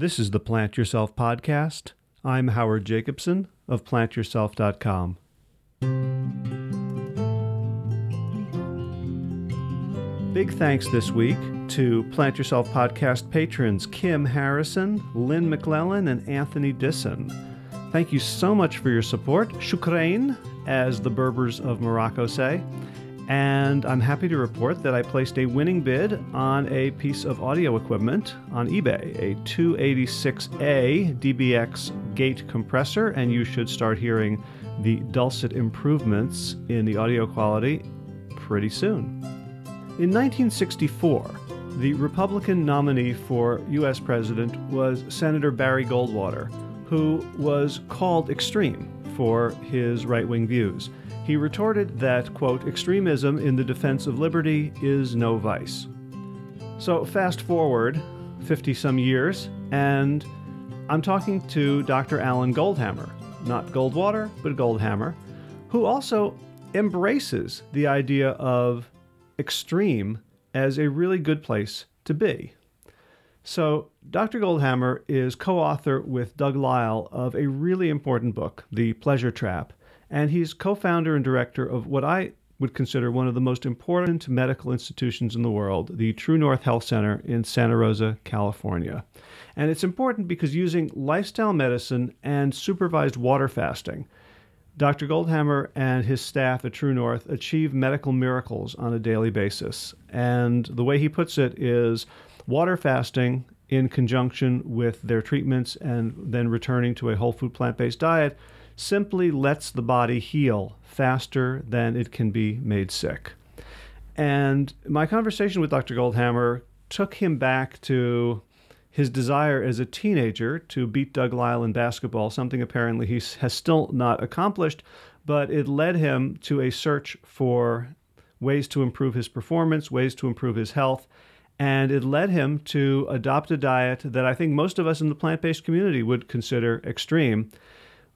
This is the Plant Yourself Podcast. I'm Howard Jacobson of plantyourself.com. Big thanks this week to Plant Yourself Podcast patrons Kim Harrison, Lynn McClellan, and Anthony Disson. Thank you so much for your support. Shukran, as the Berbers of Morocco say. And I'm happy to report that I placed a winning bid on a piece of audio equipment on eBay, a 286A DBX gate compressor, and you should start hearing the dulcet improvements in the audio quality pretty soon. In 1964, the Republican nominee for U.S. President was Senator Barry Goldwater, who was called extreme for his right wing views. He retorted that, quote, extremism in the defense of liberty is no vice. So, fast forward 50 some years, and I'm talking to Dr. Alan Goldhamer, not Goldwater, but Goldhamer, who also embraces the idea of extreme as a really good place to be. So, Dr. Goldhamer is co author with Doug Lyle of a really important book, The Pleasure Trap and he's co founder and director of what I would consider one of the most important medical institutions in the world, the True North Health Center in Santa Rosa, California. And it's important because using lifestyle medicine and supervised water fasting, Dr. Goldhamer and his staff at True North achieve medical miracles on a daily basis. And the way he puts it is water fasting in conjunction with their treatments and then returning to a whole food plant based diet simply lets the body heal faster than it can be made sick. And my conversation with Dr. Goldhamer took him back to his desire as a teenager to beat Doug Lyle in basketball, something apparently he has still not accomplished, but it led him to a search for ways to improve his performance, ways to improve his health, and it led him to adopt a diet that I think most of us in the plant based community would consider extreme.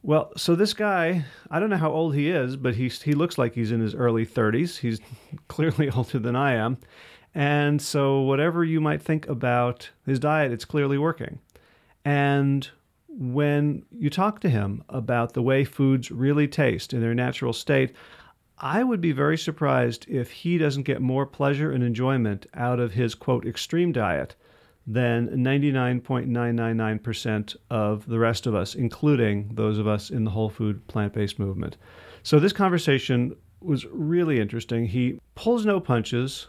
Well, so this guy, I don't know how old he is, but he's, he looks like he's in his early 30s. He's clearly older than I am. And so, whatever you might think about his diet, it's clearly working. And when you talk to him about the way foods really taste in their natural state, I would be very surprised if he doesn't get more pleasure and enjoyment out of his quote extreme diet than 99.999% of the rest of us, including those of us in the whole food plant based movement. So, this conversation was really interesting. He pulls no punches,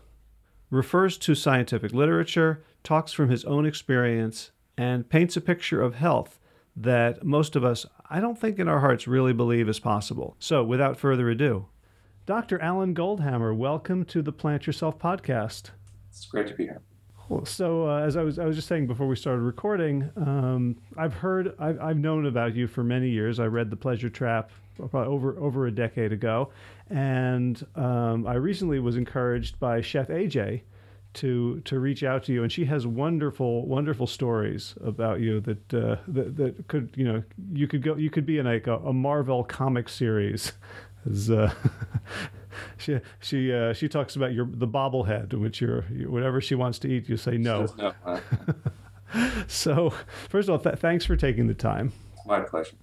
refers to scientific literature, talks from his own experience, and paints a picture of health that most of us, I don't think in our hearts, really believe is possible. So, without further ado, Dr. Alan Goldhamer, welcome to the Plant Yourself podcast. It's great to be here. So uh, as I was I was just saying before we started recording, um, I've heard I've, I've known about you for many years. I read The Pleasure Trap probably over over a decade ago, and um, I recently was encouraged by Chef AJ to to reach out to you, and she has wonderful wonderful stories about you that uh, that, that could you know you could go you could be in like a, a Marvel comic series. As, uh, she she uh, she talks about your the bobblehead, which you're whatever she wants to eat, you say no. no so first of all, th- thanks for taking the time. My pleasure.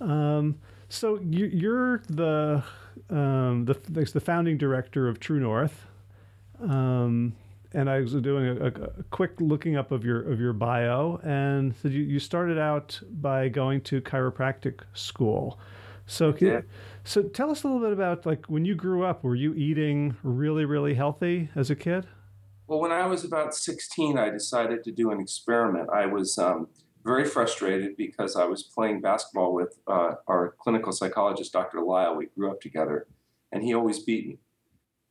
Um, so you, are the um, the the founding director of True North. Um, and I was doing a, a, quick looking up of your of your bio, and so you, you started out by going to chiropractic school. So, can, so tell us a little bit about like when you grew up. Were you eating really, really healthy as a kid? Well, when I was about 16, I decided to do an experiment. I was um, very frustrated because I was playing basketball with uh, our clinical psychologist, Dr. Lyle. We grew up together, and he always beat me.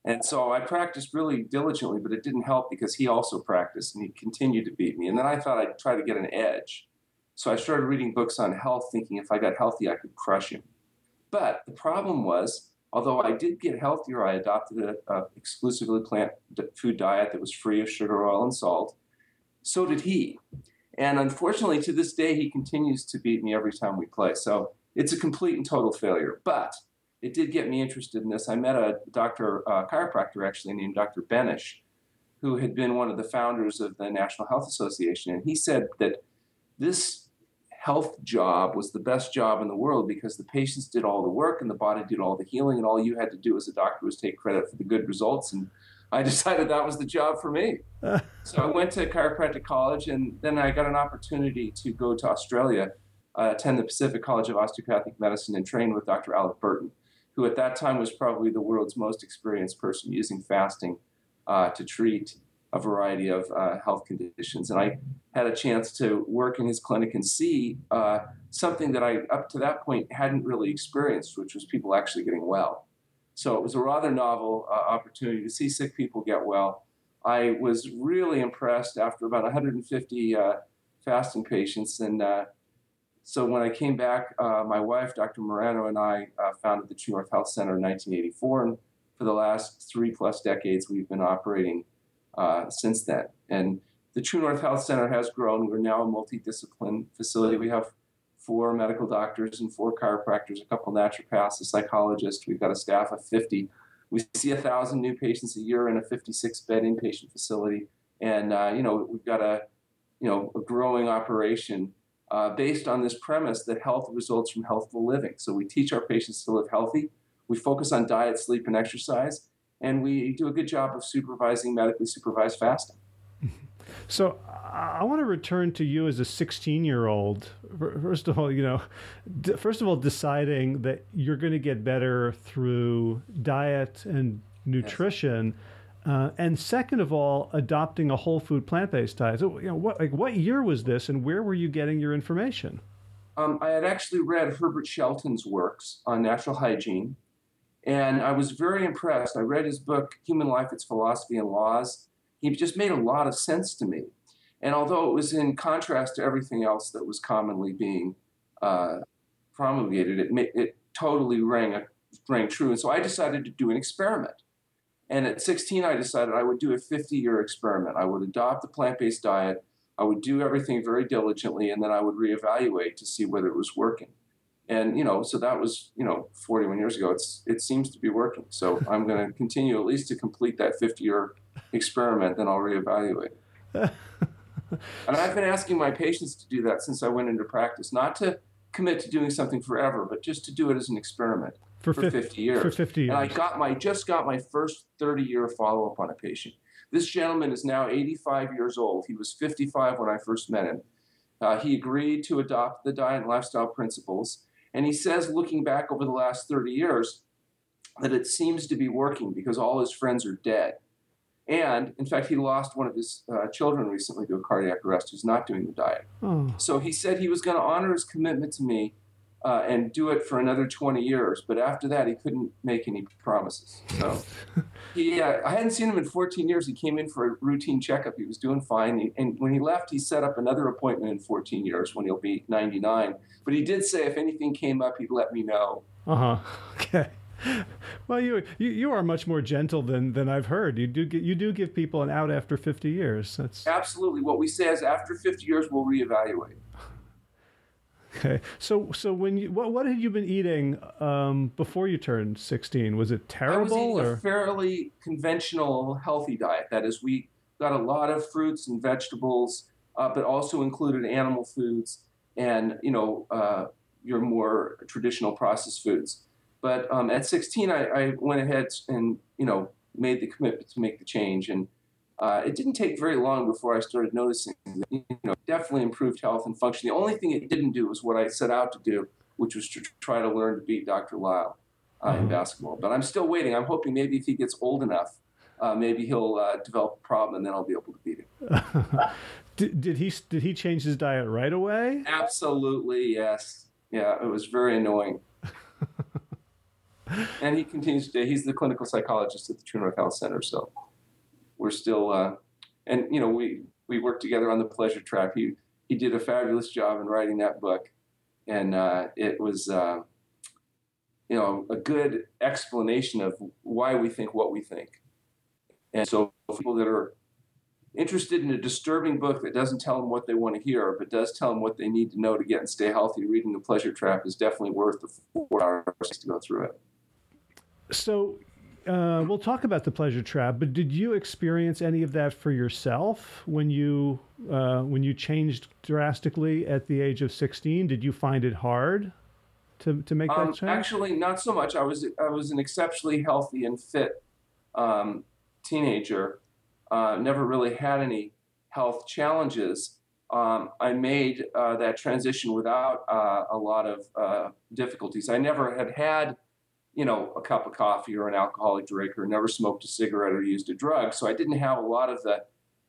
And so I practiced really diligently, but it didn't help because he also practiced and he continued to beat me. And then I thought I'd try to get an edge. So I started reading books on health, thinking if I got healthy, I could crush him. But the problem was, although I did get healthier, I adopted an exclusively plant food diet that was free of sugar, oil, and salt. So did he. And unfortunately, to this day, he continues to beat me every time we play. So it's a complete and total failure. But it did get me interested in this. I met a doctor, uh, chiropractor actually, named Dr. Benesh, who had been one of the founders of the National Health Association. And he said that this health job was the best job in the world because the patients did all the work and the body did all the healing, and all you had to do as a doctor was take credit for the good results. And I decided that was the job for me. so I went to chiropractic college, and then I got an opportunity to go to Australia, uh, attend the Pacific College of Osteopathic Medicine, and train with Dr. Alec Burton, who at that time was probably the world's most experienced person using fasting uh, to treat a variety of uh, health conditions. And I had a chance to work in his clinic and see uh, something that I, up to that point, hadn't really experienced, which was people actually getting well. So it was a rather novel uh, opportunity to see sick people get well. I was really impressed after about 150 uh, fasting patients. And uh, so when I came back, uh, my wife, Dr. Marano, and I founded the True North Health Center in 1984. And for the last three plus decades, we've been operating uh, since then. And the True North Health Center has grown. We're now a multidiscipline facility. We have four medical doctors and four chiropractors, a couple naturopaths, a psychologist. We've got a staff of 50. We see a thousand new patients a year in a 56 bed inpatient facility, and uh, you know we've got a you know a growing operation uh, based on this premise that health results from healthful living. So we teach our patients to live healthy. We focus on diet, sleep, and exercise, and we do a good job of supervising medically supervised fasting. So I want to return to you as a 16 year old. First of all, you know, first of all, deciding that you're going to get better through diet and nutrition. Yes. Uh, and second of all, adopting a whole food plant based diet. So, you know, what like what year was this, and where were you getting your information? Um, I had actually read Herbert Shelton's works on natural hygiene, and I was very impressed. I read his book, Human Life, Its Philosophy and Laws. He just made a lot of sense to me. And although it was in contrast to everything else that was commonly being uh, promulgated, it, it totally rang, rang true. And so I decided to do an experiment. And at 16, I decided I would do a 50 year experiment. I would adopt the plant based diet, I would do everything very diligently, and then I would reevaluate to see whether it was working and you know so that was you know 41 years ago. It's it seems to be working. So i'm going to continue at least to complete that 50 year experiment then i'll reevaluate. And i've been asking my patients to do that since i went into practice. Not to commit to doing something forever but just to do it as an experiment for, for 50, 50 years for 50 years and i got my just got my first 30 year follow-up on a patient. This gentleman is now 85 years old. He was 55 when i first met him. Uh, he agreed to adopt the diet and lifestyle principles and he says, looking back over the last 30 years, that it seems to be working because all his friends are dead. And in fact, he lost one of his uh, children recently to a cardiac arrest who's not doing the diet. Oh. So he said he was going to honor his commitment to me uh, and do it for another 20 years. But after that, he couldn't make any promises. So he, uh, I hadn't seen him in 14 years. He came in for a routine checkup. He was doing fine. And when he left, he set up another appointment in 14 years when he'll be 99. But he did say if anything came up, he'd let me know. Uh huh. Okay. Well, you, you you are much more gentle than than I've heard. You do get, you do give people an out after 50 years. That's absolutely what we say is after 50 years we'll reevaluate. Okay, so so when you what what had you been eating um, before you turned sixteen? Was it terrible? I was or? a fairly conventional, healthy diet. That is, we got a lot of fruits and vegetables, uh, but also included animal foods and you know uh, your more traditional processed foods. But um, at sixteen, I, I went ahead and you know made the commitment to make the change and uh, it didn't take very long before I started noticing that, you know, definitely improved health and function. The only thing it didn't do was what I set out to do, which was to try to learn to beat Dr. Lyle uh, mm-hmm. in basketball. But I'm still waiting. I'm hoping maybe if he gets old enough, uh, maybe he'll uh, develop a problem and then I'll be able to beat him. did, did he did he change his diet right away? Absolutely, yes. Yeah, it was very annoying. and he continues today. He's the clinical psychologist at the True North Health Center, so we're still, uh, and you know, we we worked together on the Pleasure Trap. He he did a fabulous job in writing that book, and uh, it was. Uh, you know, a good explanation of why we think what we think. And so, people that are interested in a disturbing book that doesn't tell them what they want to hear, but does tell them what they need to know to get and stay healthy, reading The Pleasure Trap is definitely worth the four hours to go through it. So, uh, we'll talk about the pleasure trap. But did you experience any of that for yourself when you uh, when you changed drastically at the age of sixteen? Did you find it hard to to make um, that change? Actually, not so much. I was I was an exceptionally healthy and fit um, teenager. Uh, never really had any health challenges. Um, I made uh, that transition without uh, a lot of uh, difficulties. I never had had you know, a cup of coffee or an alcoholic drink or never smoked a cigarette or used a drug. So I didn't have a lot of the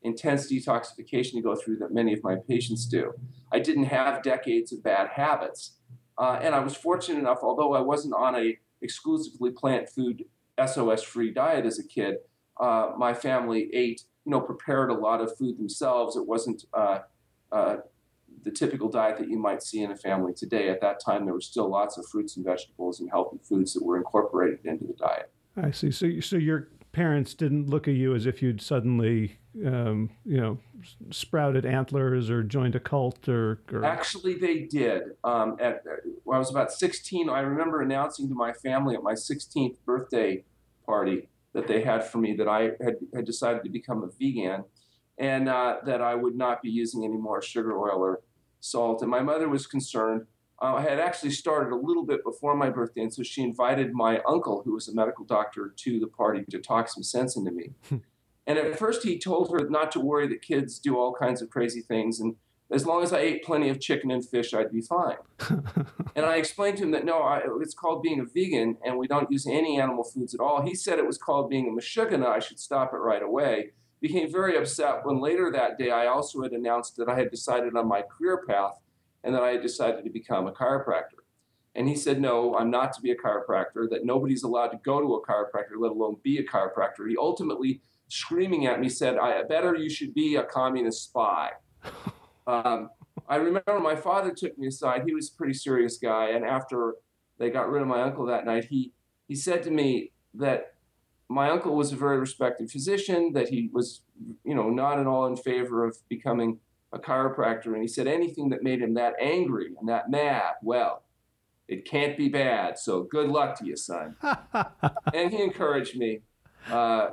intense detoxification to go through that many of my patients do. I didn't have decades of bad habits. Uh, and I was fortunate enough, although I wasn't on a exclusively plant food SOS free diet as a kid, uh, my family ate, you know, prepared a lot of food themselves. It wasn't uh, uh the typical diet that you might see in a family today. At that time, there were still lots of fruits and vegetables and healthy foods that were incorporated into the diet. I see. So, so your parents didn't look at you as if you'd suddenly, um, you know, sprouted antlers or joined a cult or. or... Actually, they did. Um, at when I was about 16, I remember announcing to my family at my 16th birthday party that they had for me that I had, had decided to become a vegan and uh, that I would not be using any more sugar, oil, or salt. And my mother was concerned. Uh, I had actually started a little bit before my birthday, and so she invited my uncle, who was a medical doctor, to the party to talk some sense into me. and at first, he told her not to worry that kids do all kinds of crazy things, and as long as I ate plenty of chicken and fish, I'd be fine. and I explained to him that no, I, it's called being a vegan, and we don't use any animal foods at all. He said it was called being a mashugana. I should stop it right away became very upset when later that day I also had announced that I had decided on my career path and that I had decided to become a chiropractor. And he said, No, I'm not to be a chiropractor, that nobody's allowed to go to a chiropractor, let alone be a chiropractor. He ultimately, screaming at me, said, I better you should be a communist spy. Um, I remember my father took me aside. He was a pretty serious guy. And after they got rid of my uncle that night, he, he said to me that my uncle was a very respected physician, that he was, you know, not at all in favor of becoming a chiropractor. And he said anything that made him that angry and that mad, well, it can't be bad. So good luck to you, son. and he encouraged me uh,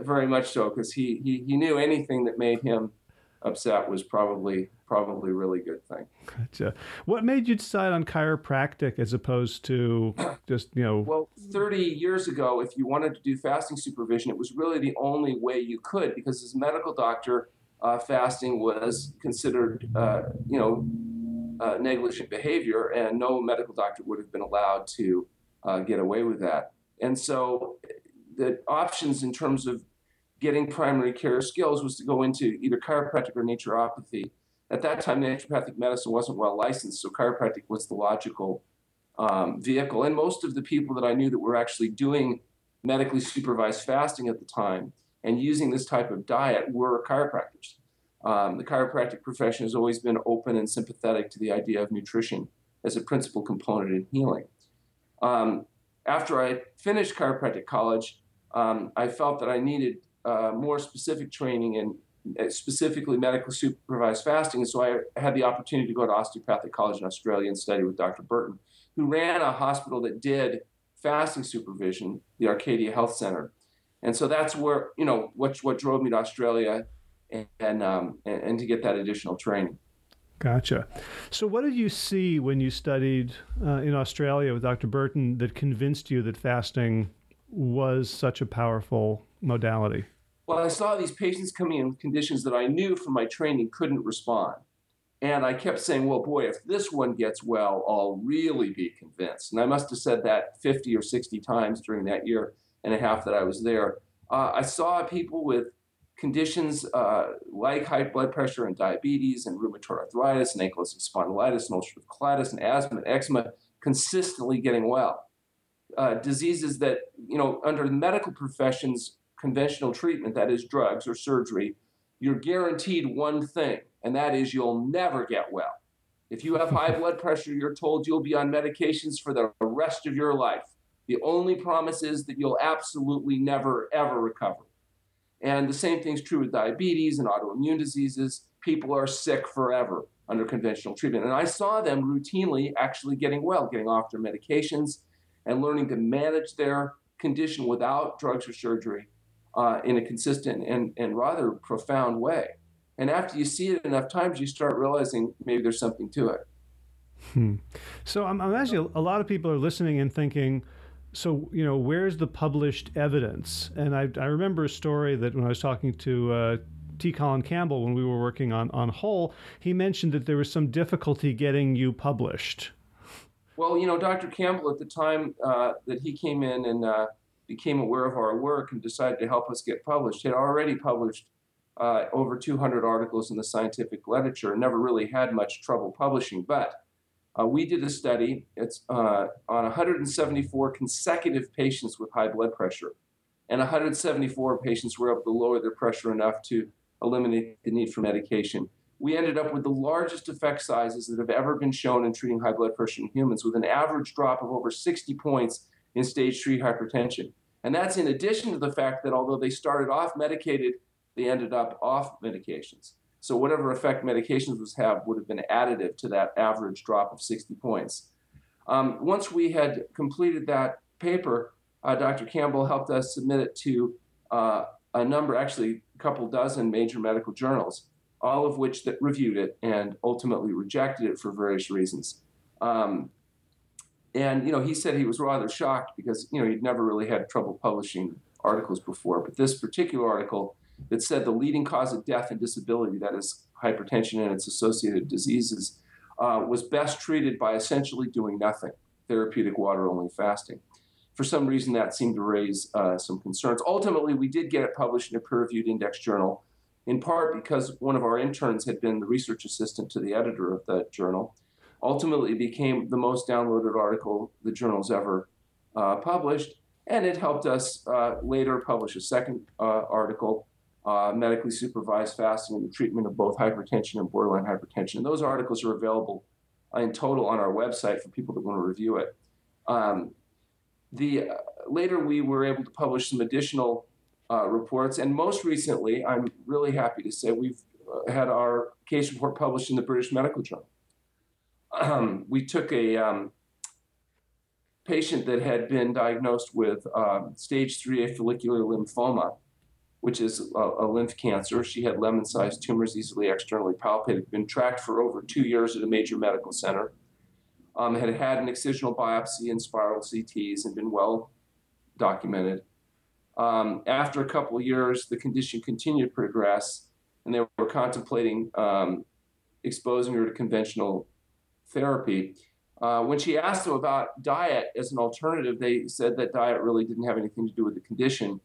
very much so because he, he, he knew anything that made him upset was probably probably a really good thing. Gotcha. What made you decide on chiropractic as opposed to just you know? Well, thirty years ago, if you wanted to do fasting supervision, it was really the only way you could because as a medical doctor, uh, fasting was considered uh, you know uh, negligent behavior, and no medical doctor would have been allowed to uh, get away with that. And so, the options in terms of getting primary care skills was to go into either chiropractic or naturopathy. At that time, naturopathic medicine wasn't well licensed, so chiropractic was the logical um, vehicle. And most of the people that I knew that were actually doing medically supervised fasting at the time and using this type of diet were chiropractors. Um, the chiropractic profession has always been open and sympathetic to the idea of nutrition as a principal component in healing. Um, after I finished chiropractic college, um, I felt that I needed uh, more specific training in uh, specifically medically supervised fasting. And so I had the opportunity to go to osteopathic college in Australia and study with Dr. Burton, who ran a hospital that did fasting supervision, the Arcadia Health Center. And so that's where, you know, what, what drove me to Australia and, and, um, and, and to get that additional training. Gotcha. So, what did you see when you studied uh, in Australia with Dr. Burton that convinced you that fasting was such a powerful modality? Well, I saw these patients coming in with conditions that I knew from my training couldn't respond. And I kept saying, well, boy, if this one gets well, I'll really be convinced. And I must have said that 50 or 60 times during that year and a half that I was there. Uh, I saw people with conditions uh, like high blood pressure and diabetes and rheumatoid arthritis and ankylosing spondylitis and ulcerative colitis and asthma and eczema consistently getting well uh, diseases that, you know, under the medical profession's conventional treatment, that is drugs or surgery, you're guaranteed one thing, and that is you'll never get well. If you have high blood pressure, you're told you'll be on medications for the rest of your life. The only promise is that you'll absolutely never, ever recover. And the same thing's true with diabetes and autoimmune diseases. People are sick forever under conventional treatment. And I saw them routinely actually getting well, getting off their medications, and learning to manage their condition without drugs or surgery uh, in a consistent and, and rather profound way. And after you see it enough times, you start realizing maybe there's something to it. Hmm. So I'm, I'm actually a lot of people are listening and thinking, so you know, where's the published evidence? And I, I remember a story that when I was talking to uh, T. Colin Campbell when we were working on on Whole, he mentioned that there was some difficulty getting you published. Well, you know, Dr. Campbell at the time uh, that he came in and uh, became aware of our work and decided to help us get published, had already published uh, over 200 articles in the scientific literature and never really had much trouble publishing. But uh, we did a study. It's uh, on 174 consecutive patients with high blood pressure, and 174 patients were able to lower their pressure enough to eliminate the need for medication. We ended up with the largest effect sizes that have ever been shown in treating high blood pressure in humans, with an average drop of over 60 points in stage three hypertension. And that's in addition to the fact that although they started off medicated, they ended up off medications. So whatever effect medications was have would have been additive to that average drop of 60 points. Um, once we had completed that paper, uh, Dr. Campbell helped us submit it to uh, a number, actually a couple dozen major medical journals, all of which that reviewed it and ultimately rejected it for various reasons. Um, and you know, he said he was rather shocked because you know he'd never really had trouble publishing articles before, but this particular article that said the leading cause of death and disability, that is hypertension and its associated diseases, uh, was best treated by essentially doing nothing, therapeutic water only fasting. For some reason, that seemed to raise uh, some concerns. Ultimately, we did get it published in a peer reviewed index journal, in part because one of our interns had been the research assistant to the editor of the journal. Ultimately, became the most downloaded article the journal's ever uh, published, and it helped us uh, later publish a second uh, article uh, medically supervised fasting and the treatment of both hypertension and borderline hypertension. And those articles are available in total on our website for people that want to review it. Um, the uh, later we were able to publish some additional uh, reports, and most recently, I'm really happy to say we've uh, had our case report published in the British Medical Journal. Um, we took a um, patient that had been diagnosed with um, stage 3A follicular lymphoma which is a, a lymph cancer. She had lemon sized tumors easily externally palpated, been tracked for over two years at a major medical center, um, had had an excisional biopsy and spiral CTs and been well documented. Um, after a couple of years, the condition continued to progress, and they were contemplating exposing her to conventional therapy. Uh, when she asked them about diet as an alternative, they said that diet really didn't have anything to do with the condition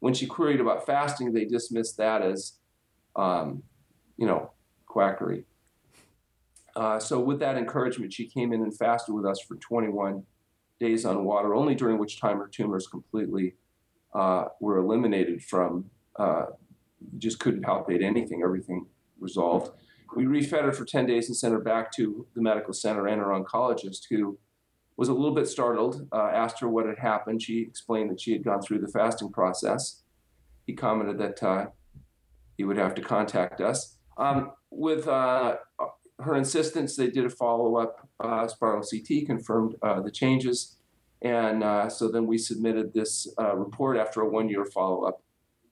when she queried about fasting, they dismissed that as, um, you know, quackery. Uh, so with that encouragement, she came in and fasted with us for 21 days on water, only during which time her tumors completely uh, were eliminated from, uh, just couldn't palpate anything, everything resolved. We refed her for 10 days and sent her back to the medical center and her oncologist, who was a little bit startled, uh, asked her what had happened. She explained that she had gone through the fasting process. He commented that uh, he would have to contact us. Um, with uh, her insistence, they did a follow up uh, spiral CT, confirmed uh, the changes. And uh, so then we submitted this report after a one year follow up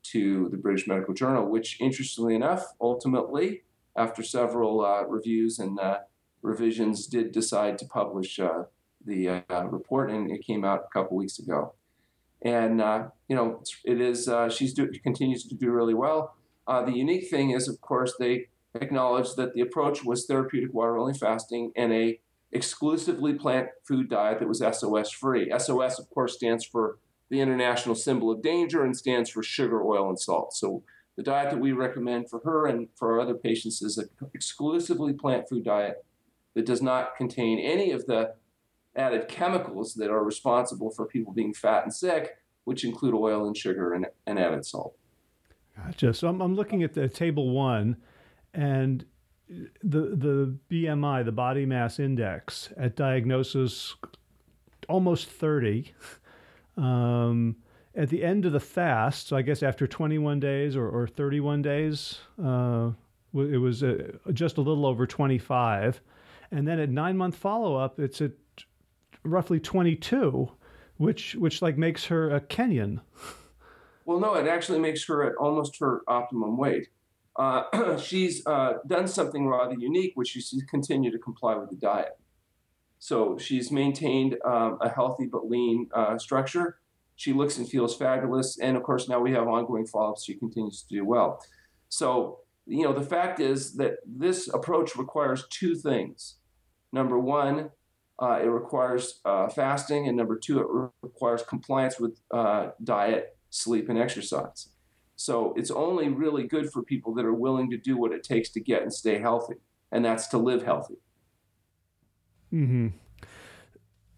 to the British Medical Journal, which, interestingly enough, ultimately, after several reviews and revisions, did decide to publish the uh, report, and it came out a couple weeks ago. And uh, you know, it is uh, she's do, continues to do really well. Uh, the unique thing is, of course, they acknowledged that the approach was therapeutic water only fasting and a exclusively plant food diet that was SOS free. SOS, of course, stands for the international symbol of danger and stands for sugar, oil, and salt. So the diet that we recommend for her and for our other patients is an exclusively plant food diet that does not contain any of the added chemicals that are responsible for people being fat and sick, which include oil and sugar and, and added salt. Gotcha. So I'm, I'm looking at the table one, and the the BMI, the body mass index, at diagnosis, almost 30. Um, at the end of the fast, so I guess after 21 days or, or 31 days, uh, it was uh, just a little over 25. And then at nine month follow up, it's at roughly 22. which which like makes her a Kenyan. Well, no, it actually makes her at almost her optimum weight. Uh, she's uh, done something rather unique, which is to continue to comply with the diet. So she's maintained um, a healthy but lean uh, structure. She looks and feels fabulous, and of course now we have ongoing follow-ups. She continues to do well. So you know the fact is that this approach requires two things. Number one, uh, it requires uh, fasting, and number two, it re- requires compliance with uh, diet, sleep, and exercise. So it's only really good for people that are willing to do what it takes to get and stay healthy, and that's to live healthy. Hmm.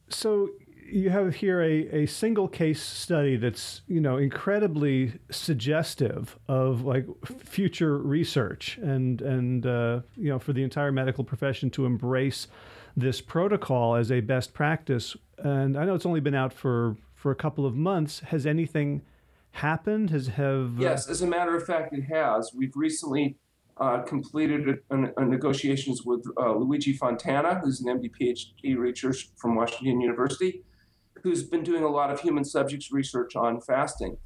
So you have here a, a single case study that's you know incredibly suggestive of like future research and and uh, you know for the entire medical profession to embrace this protocol as a best practice. And I know it's only been out for for a couple of months. Has anything happened? Has have uh, yes, as a matter of fact, it has. We've recently uh, completed a, a, negotiations with uh, Luigi Fontana, who's an MD PhD researcher from Washington University, who's been doing a lot of human subjects research on fasting.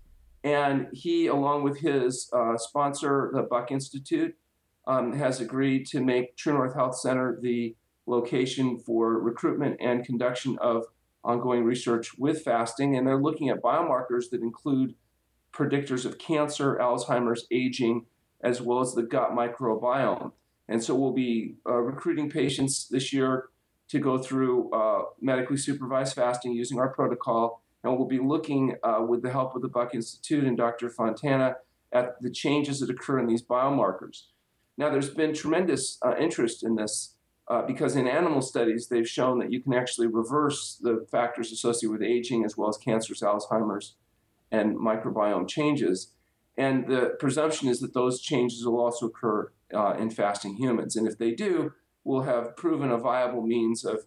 And he, along with his uh, sponsor, the Buck Institute, um, has agreed to make True North Health Center the location for recruitment and conduction of ongoing research with fasting. And they're looking at biomarkers that include predictors of cancer, Alzheimer's, aging, as well as the gut microbiome. And so we'll be uh, recruiting patients this year to go through uh, medically supervised fasting using our protocol. And we'll be looking, uh, with the help of the Buck Institute and Dr. Fontana, at the changes that occur in these biomarkers. Now, there's been tremendous uh, interest in this uh, because in animal studies, they've shown that you can actually reverse the factors associated with aging as well as cancers, Alzheimer's, and microbiome changes. And the presumption is that those changes will also occur uh, in fasting humans. And if they do, we'll have proven a viable means of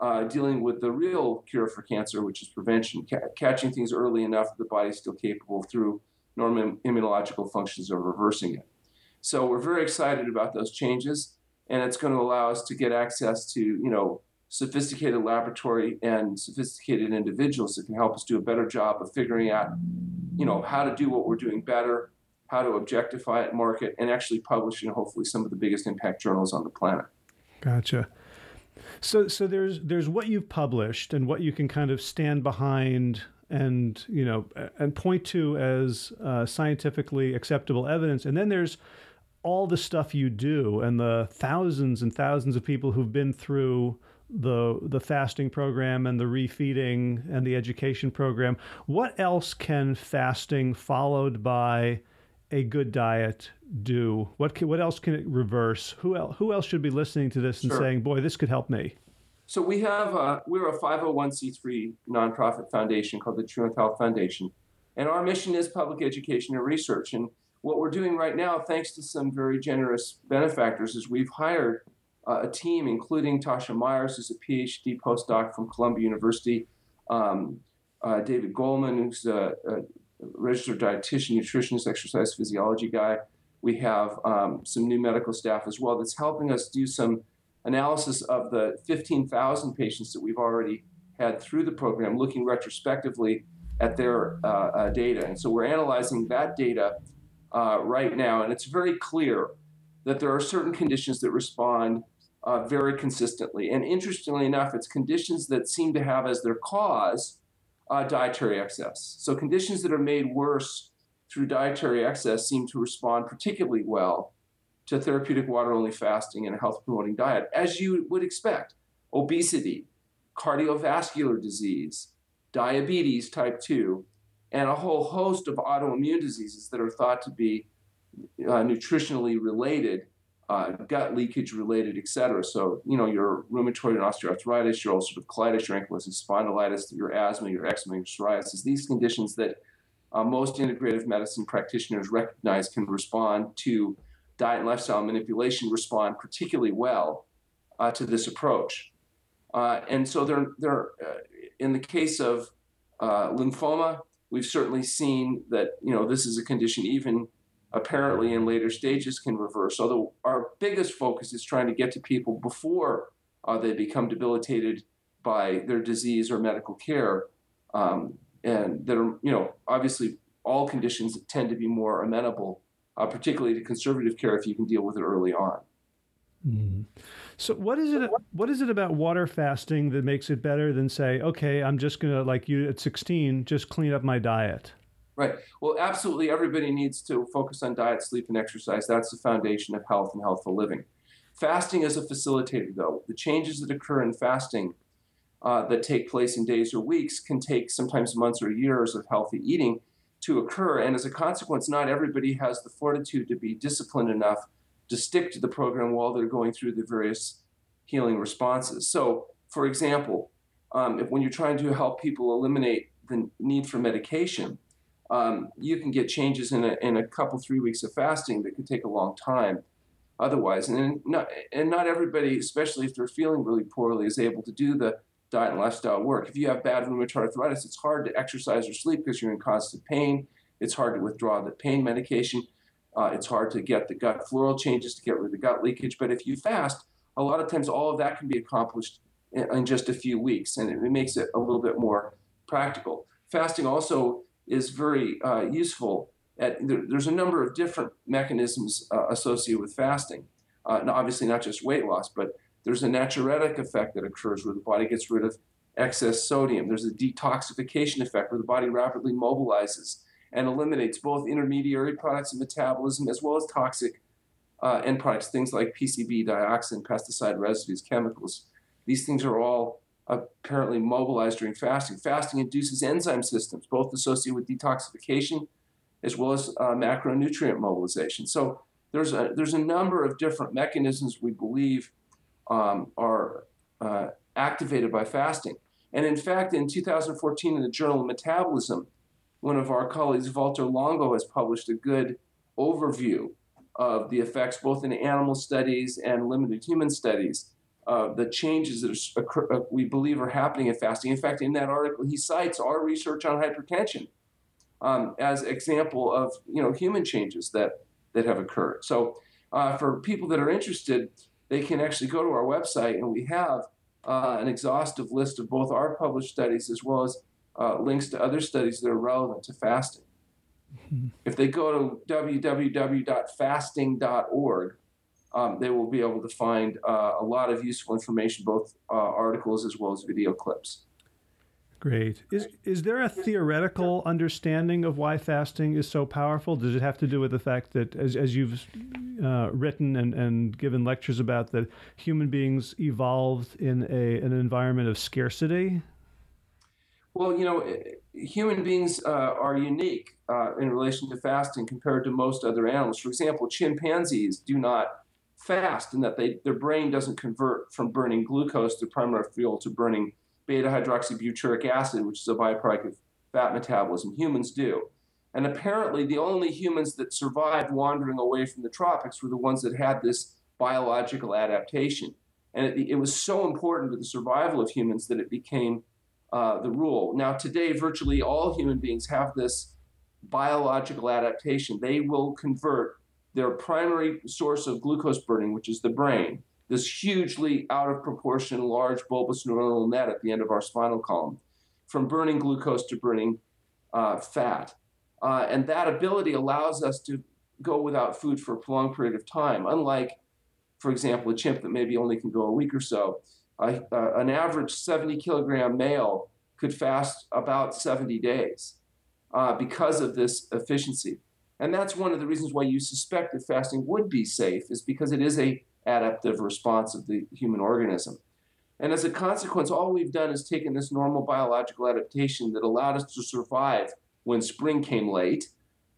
uh, dealing with the real cure for cancer, which is prevention, ca- catching things early enough that the body's still capable through normal immunological functions of reversing it. So we're very excited about those changes, and it's going to allow us to get access to, you know, sophisticated laboratory and sophisticated individuals that can help us do a better job of figuring out, you know, how to do what we're doing better, how to objectify it, market, and actually publish in hopefully some of the biggest impact journals on the planet. Gotcha. So, so there's there's what you've published and what you can kind of stand behind and you know and point to as uh, scientifically acceptable evidence, and then there's all the stuff you do and the thousands and thousands of people who've been through the the fasting program and the refeeding and the education program. What else can fasting followed by a good diet do? What can, what else can it reverse? Who else, who else should be listening to this and Sure. saying, "Boy, this could help me"? So we have uh, we're a 501c3 nonprofit foundation called the True Health Foundation, and our mission is public education and research. And what we're doing right now, thanks to some very generous benefactors, is we've hired uh, a team, including Toshia Myers, who's a PhD postdoc from Columbia University, um, uh, David Goldman, who's a, a registered dietitian, nutritionist, exercise physiology guy. We have um, some new medical staff as well that's helping us do some analysis of the 15,000 patients that we've already had through the program, looking retrospectively at their uh, uh, data. And so we're analyzing that data uh, right now, and it's very clear that there are certain conditions that respond uh, very consistently. And interestingly enough, it's conditions that seem to have as their cause uh, dietary excess. So conditions that are made worse through dietary excess seem to respond particularly well to therapeutic water only fasting and a health promoting diet, as you would expect. Obesity, cardiovascular disease, diabetes type 2, and a whole host of autoimmune diseases that are thought to be uh, nutritionally related, uh, gut leakage related, et cetera. So, you know, your rheumatoid and osteoarthritis, your ulcerative colitis, your ankylosing spondylitis, your asthma, your eczema, your psoriasis, these conditions that uh, most integrative medicine practitioners recognize can respond to diet and lifestyle manipulation respond particularly well uh, to this approach. Uh, and so they're, they're uh, in the case of uh, lymphoma, we've certainly seen that you know this is a condition even apparently in later stages can reverse. Although our biggest focus is trying to get to people before uh, they become debilitated by their disease or medical care. um, and that are, you know, obviously all conditions tend to be more amenable, uh, particularly to conservative care if you can deal with it early on. Mm. So what is it? What is it about water fasting that makes it better than say, okay, I'm just gonna like you at 16, just clean up my diet? Right. Well, absolutely. Everybody needs to focus on diet, sleep, and exercise. That's the foundation of health and healthful living. Fasting is a facilitator, though. The changes that occur in fasting uh, that take place in days or weeks can take sometimes months or years of healthy eating to occur. And as a consequence, not everybody has the fortitude to be disciplined enough to stick to the program while they're going through the various healing responses. So, for example, um, if when you're trying to help people eliminate the need for medication, um, you can get changes in a, in a couple, three weeks of fasting that could take a long time otherwise. And not, and not everybody, especially if they're feeling really poorly, is able to do the diet and lifestyle work. If you have bad rheumatoid arthritis, it's hard to exercise or sleep because you're in constant pain. It's hard to withdraw the pain medication. Uh, it's hard to get the gut floral changes to get rid of the gut leakage. But if you fast, a lot of times all of that can be accomplished in, in just a few weeks, and it, it, makes it a little bit more practical. Fasting also is very uh, useful. At, there, there's a number of different mechanisms uh, associated with fasting. Uh, obviously, not just weight loss, but there's a natriuretic effect that occurs where the body gets rid of excess sodium. There's a detoxification effect where the body rapidly mobilizes and eliminates both intermediary products of metabolism as well as toxic uh, end products, things like PCB, dioxin, pesticide residues, chemicals. These things are all apparently mobilized during fasting. Fasting induces enzyme systems, both associated with detoxification as well as uh, macronutrient mobilization. So there's a, there's a number of different mechanisms we believe um, are uh, activated by fasting. And in fact, in 2014, in the Journal of Metabolism, one of our colleagues, Valter Longo, has published a good overview of the effects, both in animal studies and limited human studies, uh, the changes that occur, uh, we believe are happening in fasting. In fact, in that article, he cites our research on hypertension um, as example of you know human changes that that have occurred. So, uh, for people that are interested, they can actually go to our website, and we have uh, an exhaustive list of both our published studies as well as uh, links to other studies that are relevant to fasting. Mm-hmm. If they go to www.fasting.org, um, they will be able to find uh, a lot of useful information, both uh, articles as well as video clips. Great. Is is there a theoretical understanding of why fasting is so powerful? Does it have to do with the fact that, as, as you've uh, written and, and given lectures about, that human beings evolved in a an environment of scarcity? Well, you know, human beings uh, are unique uh, in relation to fasting compared to most other animals. For example, chimpanzees do not fast in that they, their brain doesn't convert from burning glucose, the primary fuel, to burning beta hydroxybutyric acid, which is a byproduct of fat metabolism. Humans do. And apparently, the only humans that survived wandering away from the tropics were the ones that had this biological adaptation. And it, it was so important to the survival of humans that it became uh, the rule. Now, today, virtually all human beings have this biological adaptation. They will convert their primary source of glucose burning, which is the brain, this hugely out of proportion large bulbous neuronal net at the end of our spinal column, from burning glucose to burning uh, fat. Uh, and that ability allows us to go without food for a prolonged period of time, unlike, for example, a chimp that maybe only can go a week or so. An average 70 kilogram male could fast about 70 days uh, because of this efficiency. And that's one of the reasons why you suspect that fasting would be safe, is because it is a adaptive response of the human organism. And as a consequence, all we've done is taken this normal biological adaptation that allowed us to survive when spring came late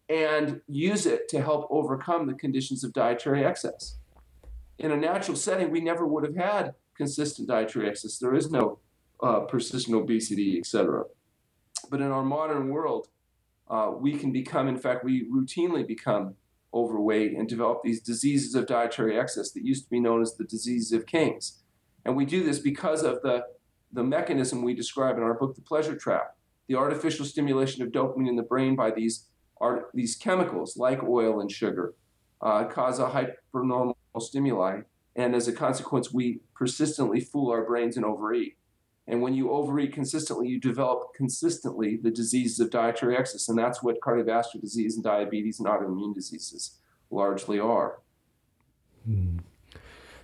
and use it to help overcome the conditions of dietary excess. In a natural setting, we never would have had consistent dietary excess. There is no uh, persistent obesity, etc. But in our modern world, uh, we can become, in fact, we routinely become overweight and develop these diseases of dietary excess that used to be known as the diseases of kings. And we do this because of the, the mechanism we describe in our book, The Pleasure Trap, the artificial stimulation of dopamine in the brain by these, art, these chemicals like oil and sugar uh, cause a hypernormal stimuli. And as a consequence, we persistently fool our brains and overeat. And when you overeat consistently, you develop consistently the diseases of dietary excess. And that's what cardiovascular disease and diabetes and autoimmune diseases largely are. Hmm.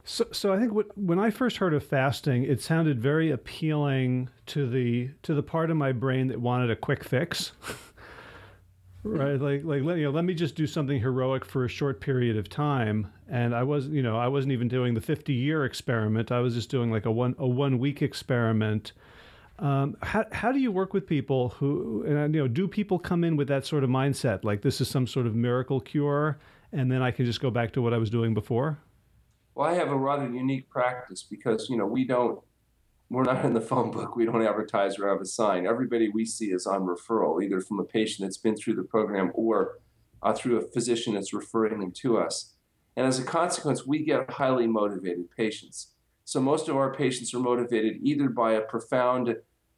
So, so I think what, when I first heard of fasting, it sounded very appealing to the to the part of my brain that wanted a quick fix. right like like you know let me just do something heroic for a short period of time. And i was you know i wasn't even doing the 50 year experiment. I was just doing like a one a one week experiment. Um, how, how do you work with people who and you know do people come in with that sort of mindset like this is some sort of miracle cure and then i can just go back to what i was doing before? Well i have a rather unique practice because you know we don't we're not in the phone book. We don't advertise or have a sign. Everybody we see is on referral, either from a patient that's been through the program or uh, through a physician that's referring them to us. And as a consequence, we get highly motivated patients. So most of our patients are motivated either by a profound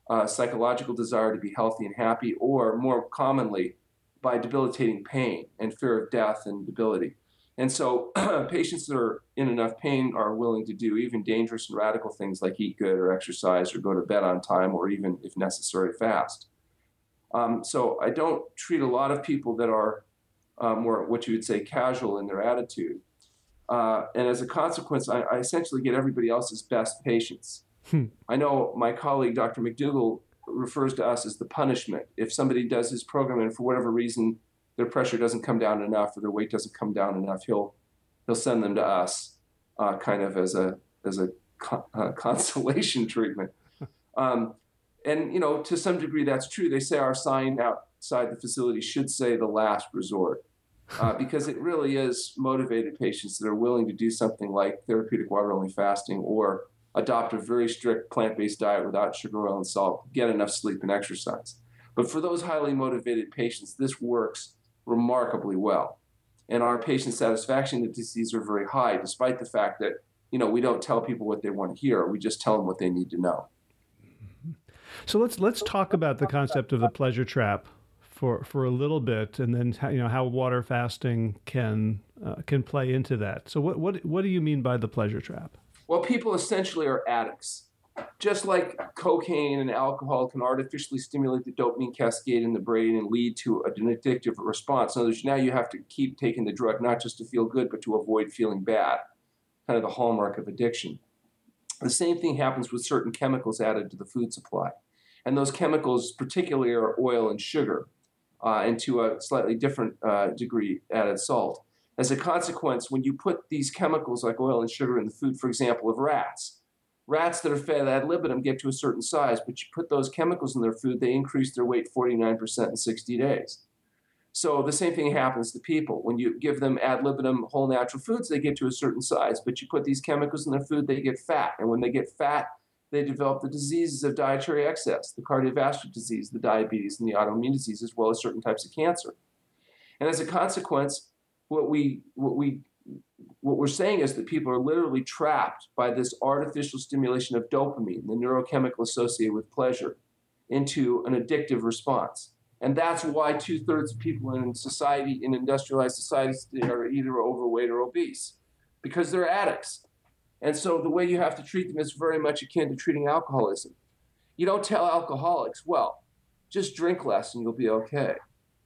uh, psychological desire to be healthy and happy, or more commonly, by debilitating pain and fear of death and debility. And so patients that are in enough pain are willing to do even dangerous and radical things like eat good or exercise or go to bed on time or even, if necessary, fast. Um, so I don't treat a lot of people that are uh, more what you would say casual in their attitude. Uh, and as a consequence, I, I, essentially get everybody else's best patients. Hmm. I know my colleague, Dr. McDougall, refers to us as the punishment. If somebody does his program and for whatever reason their pressure doesn't come down enough or their weight doesn't come down enough, he'll he'll send them to us, uh, kind of as a as a uh, consolation treatment. Um, and you know, to some degree, that's true. They say our sign outside the facility should say the last resort. Uh, because it really is motivated patients that are willing to do something like therapeutic water only fasting or adopt a very strict plant based diet without sugar, oil, and salt, get enough sleep and exercise. But for those highly motivated patients, this works remarkably well. And our patient satisfaction indices are very high, despite the fact that you know we don't tell people what they want to hear. We just tell them what they need to know. So let's let's talk about the concept of the pleasure trap for for a little bit, and then you know how water fasting can uh, can play into that. So what what what do you mean by the pleasure trap? Well, people essentially are addicts just like cocaine and alcohol can artificially stimulate the dopamine cascade in the brain and lead to an addictive response. In other words, now you have to keep taking the drug not just to feel good, but to avoid feeling bad, kind of the hallmark of addiction. The same thing happens with certain chemicals added to the food supply. And those chemicals, particularly, are oil and sugar, uh, and to a slightly different uh, degree, added salt. As a consequence, when you put these chemicals like oil and sugar in the food, for example, of rats, Rats that are fed ad libitum get to a certain size, but you put those chemicals in their food, they increase their weight 49% in 60 days. So the same thing happens to people. When you give them ad libitum whole natural foods, they get to a certain size, but you put these chemicals in their food, they get fat. And when they get fat, they develop the diseases of dietary excess, the cardiovascular disease, the diabetes, and the autoimmune disease, as well as certain types of cancer. And as a consequence, what we what we what we're saying is that people are literally trapped by this artificial stimulation of dopamine, the neurochemical associated with pleasure, into an addictive response. And that's why two thirds of people in society, in industrialized societies, are either overweight or obese, because they're addicts. And so the way you have to treat them is very much akin to treating alcoholism. You don't tell alcoholics, well, just drink less and you'll be okay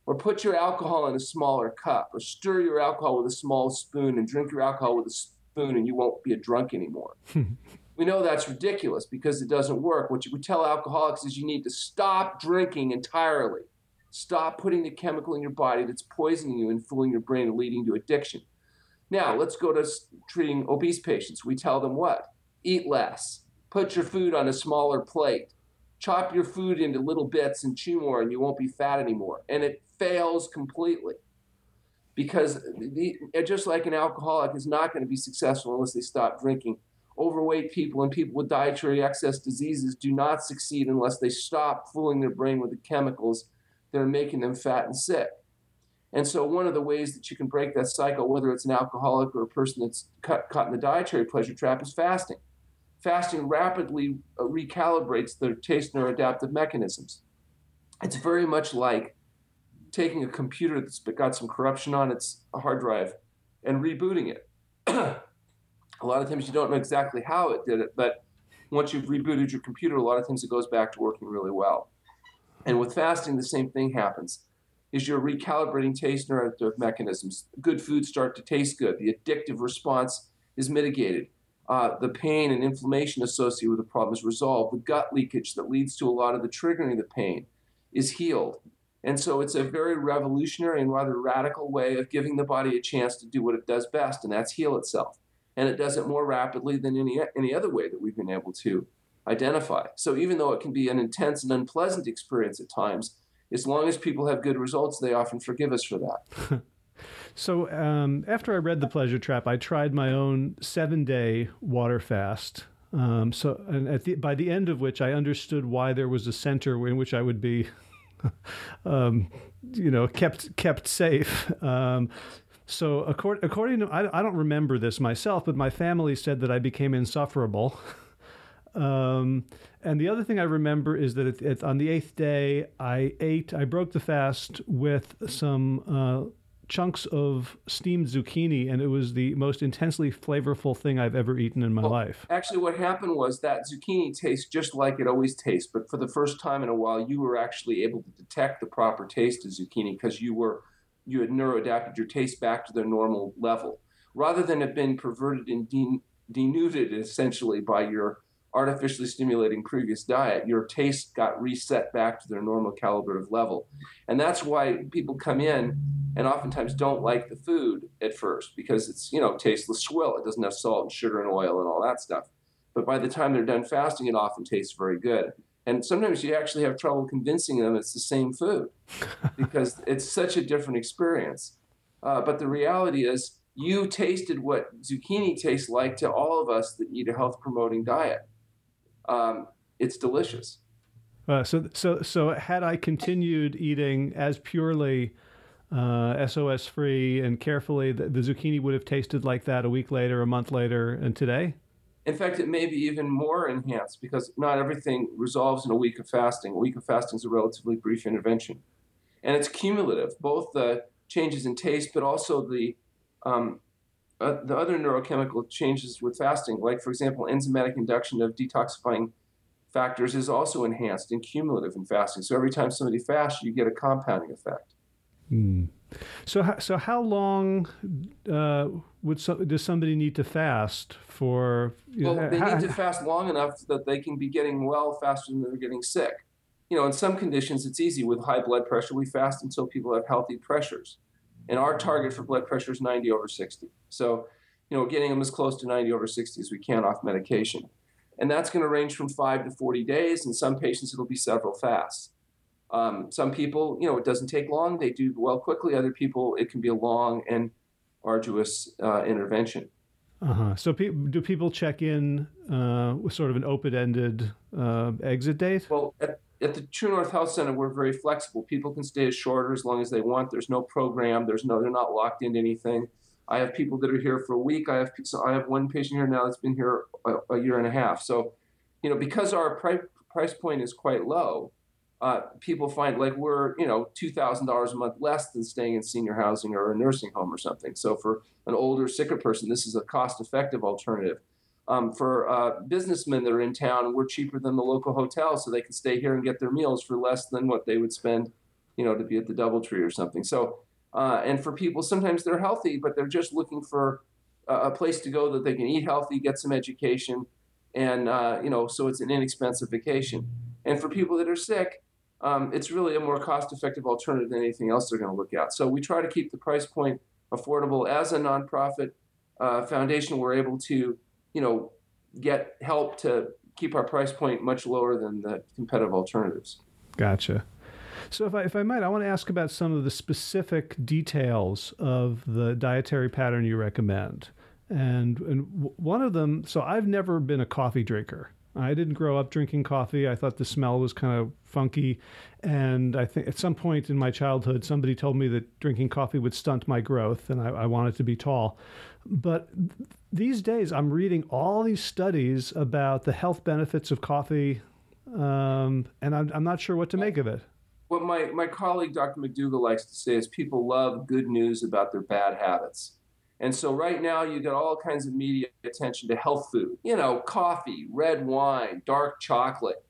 or put your alcohol in a smaller cup, or stir your alcohol with a small spoon and drink your alcohol with a spoon, and you won't be a drunk anymore. we know that's ridiculous because it doesn't work. What you would tell alcoholics is you need to stop drinking entirely. Stop putting the chemical in your body that's poisoning you and fooling your brain and leading to addiction. Now, let's go to treating obese patients. We tell them what? Eat less. Put your food on a smaller plate. Chop your food into little bits and chew more, and you won't be fat anymore. And it fails completely because the, just like an alcoholic is not going to be successful unless they stop drinking. Overweight people and people with dietary excess diseases do not succeed unless they stop fooling their brain with the chemicals that are making them fat and sick. And so, one of the ways that you can break that cycle, whether it's an alcoholic or a person that's cut, caught in the dietary pleasure trap, is fasting. Fasting rapidly uh, recalibrates their taste neuroadaptive mechanisms. It's very much like taking a computer that's got some corruption on its hard drive and rebooting it. a lot of times you don't know exactly how it did it, but once you've rebooted your computer, a lot of times it goes back to working really well. And with fasting, the same thing happens. Is you're recalibrating taste neuroadaptive mechanisms. Good foods start to taste good. The addictive response is mitigated. Uh, the pain and inflammation associated with the problem is resolved. The gut leakage that leads to a lot of the triggering of the pain is healed. And so it's a very revolutionary and rather radical way of giving the body a chance to do what it does best, and that's heal itself. And it does it more rapidly than any, any other way that we've been able to identify. So even though it can be an intense and unpleasant experience at times, as long as people have good results, they often forgive us for that. so um, after I read The Pleasure Trap, I tried my own seven day water fast. Um, so, and the, by the end of which I understood why there was a center in which I would be um, you know, kept kept safe. Um, so according, according to, I, I, don't remember this myself, but my family said that I became insufferable. Um, and the other thing I remember is that it, it, on the eighth day, I ate, I broke the fast with some uh, chunks of steamed zucchini, and it was the most intensely flavorful thing I've ever eaten in my well, life. Actually, what happened was that zucchini tastes just like it always tastes, but for the first time in a while, you were actually able to detect the proper taste of zucchini because you were you had neuroadapted your taste back to their normal level, rather than have been perverted and de- denuded essentially by your artificially stimulating previous diet, your taste got reset back to their normal calibrative level. And that's why people come in and oftentimes don't like the food at first because it's, you know, tasteless swill. It doesn't have salt and sugar and oil and all that stuff. But by the time they're done fasting, it often tastes very good. And sometimes you actually have trouble convincing them it's the same food because it's such a different experience. Uh, but the reality is, you tasted what zucchini tastes like to all of us that eat a health promoting diet um, it's delicious. Uh, so, so, so had I continued eating as purely uh, SOS free and carefully, the, the, zucchini would have tasted like that a week later, a month later, and today? In fact, it may be even more enhanced because not everything resolves in a week of fasting. A week of fasting is a relatively brief intervention. And it's cumulative, both the changes in taste, but also the um, uh, the other neurochemical changes with fasting, like for example, enzymatic induction of detoxifying factors, is also enhanced and cumulative in fasting. So every time somebody fasts, you get a compounding effect. Mm. So, so how long uh, would so, does somebody need to fast for? well, know, they how, need to fast long enough that they can be getting well faster than they're getting sick. You know, in some conditions, it's easy. With high blood pressure, we fast until people have healthy pressures and our target for blood pressure is 90 over 60. So, you know, getting them as close to 90 over 60 as we can off medication. And that's going to range from five to 40 days. In some patients, it'll be several fasts. Um, some people, you know, it doesn't take long. They do well quickly. Other people, it can be a long and arduous uh, intervention. Uh-huh. So, pe- do people check in uh, with sort of an open-ended uh, exit date? Well, at, at the True North Health Center, we're very flexible. People can stay as short or as long as they want. There's no program. There's no. They're not locked into anything. I have people that are here for a week. I have so I have one patient here now that's been here a, a year and a half. So, you know, because our pri- price point is quite low, uh, people find like we're you know two thousand dollars a month less than staying in senior housing or a nursing home or something. So for an older, sicker person, this is a cost-effective alternative. Um, for uh, businessmen that are in town, we're cheaper than the local hotel, so they can stay here and get their meals for less than what they would spend, you know, to be at the DoubleTree or something. So, uh, and for people, sometimes they're healthy, but they're just looking for a, place to go that they can eat healthy, get some education, and uh, you know, so it's an inexpensive vacation. And for people that are sick, um, it's really a more cost-effective alternative than anything else they're going to look at. So we try to keep the price point affordable. As a nonprofit uh, foundation, we're able to you know, get help to keep our price point much lower than the competitive alternatives. Gotcha. So, if I, if I might, I want to ask about some of the specific details of the dietary pattern you recommend. And, and one of them, so I've never been a coffee drinker. I didn't grow up drinking coffee. I thought the smell was kind of funky. And I think at some point in my childhood, somebody told me that drinking coffee would stunt my growth, and I, I wanted to be tall. But these days, I'm reading all these studies about the health benefits of coffee, um, and I'm, I'm, not sure what to make of it. What my, my colleague, Dr. McDougall, likes to say is people love good news about their bad habits. And so right now you get all kinds of media attention to health food. You know, coffee, red wine, dark chocolate,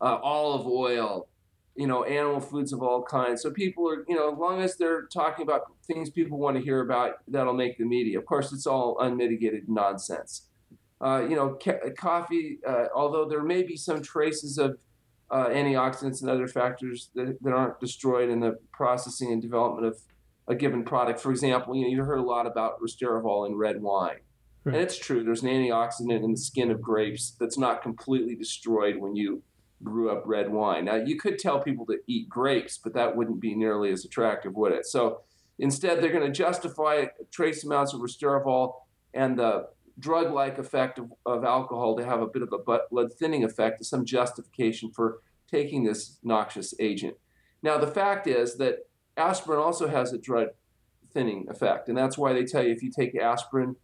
uh, olive oil, you know, animal foods of all kinds. So people are, you know, as long as they're talking about things people want to hear about, that'll make the media. Of course, it's all unmitigated nonsense. Uh, you know, ca- coffee, uh, although there may be some traces of uh, antioxidants and other factors that, that aren't destroyed in the processing and development of a given product. For example, you know, you heard a lot about resveratrol in red wine. Right. And it's true, there's an antioxidant in the skin of grapes that's not completely destroyed when you brew up red wine. Now, you could tell people to eat grapes, but that wouldn't be nearly as attractive, would it? So instead, they're going to justify trace amounts of resveratrol and the drug like effect of, of alcohol to have a bit of a blood thinning effect as some justification for taking this noxious agent. Now, the fact is that aspirin also has a drug thinning effect, and that's why they tell you if you take aspirin,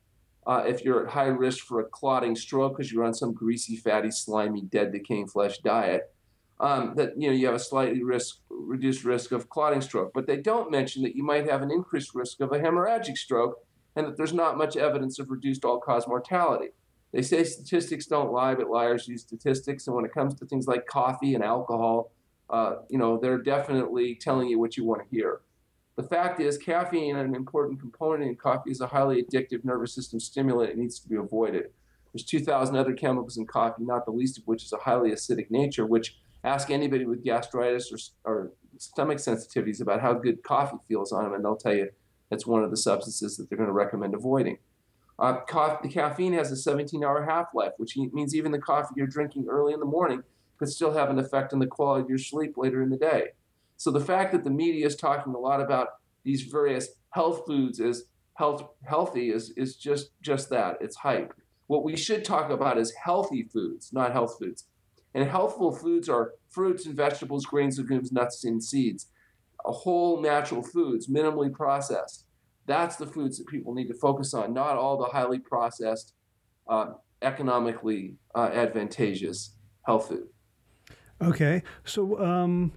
uh, if you're at high risk for a clotting stroke because you're on some greasy, fatty, slimy, dead, decaying flesh diet, um, that you know you have a slightly risk, reduced risk of clotting stroke. But they don't mention that you might have an increased risk of a hemorrhagic stroke, and that there's not much evidence of reduced all-cause mortality. They say statistics don't lie, but liars use statistics. And when it comes to things like coffee and alcohol, uh, you know, they're definitely telling you what you want to hear. The fact is, caffeine, an important component in coffee, is a highly addictive nervous system stimulant. It needs to be avoided. There's 2,000 other chemicals in coffee, not the least of which is a highly acidic nature, which ask anybody with gastritis or, or stomach sensitivities about how good coffee feels on them, and they'll tell you it's one of the substances that they're going to recommend avoiding. Uh, ca- the caffeine has a 17 hour half life, which means even the coffee you're drinking early in the morning could still have an effect on the quality of your sleep later in the day. So the fact that the media is talking a lot about these various health foods as health healthy is is just just that. It's hype. What we should talk about is healthy foods, not health foods. And healthful foods are fruits and vegetables, grains, legumes, nuts, and seeds. A whole natural foods, minimally processed. That's the foods that people need to focus on, not all the highly processed, uh, economically uh, advantageous health food. Okay, so um,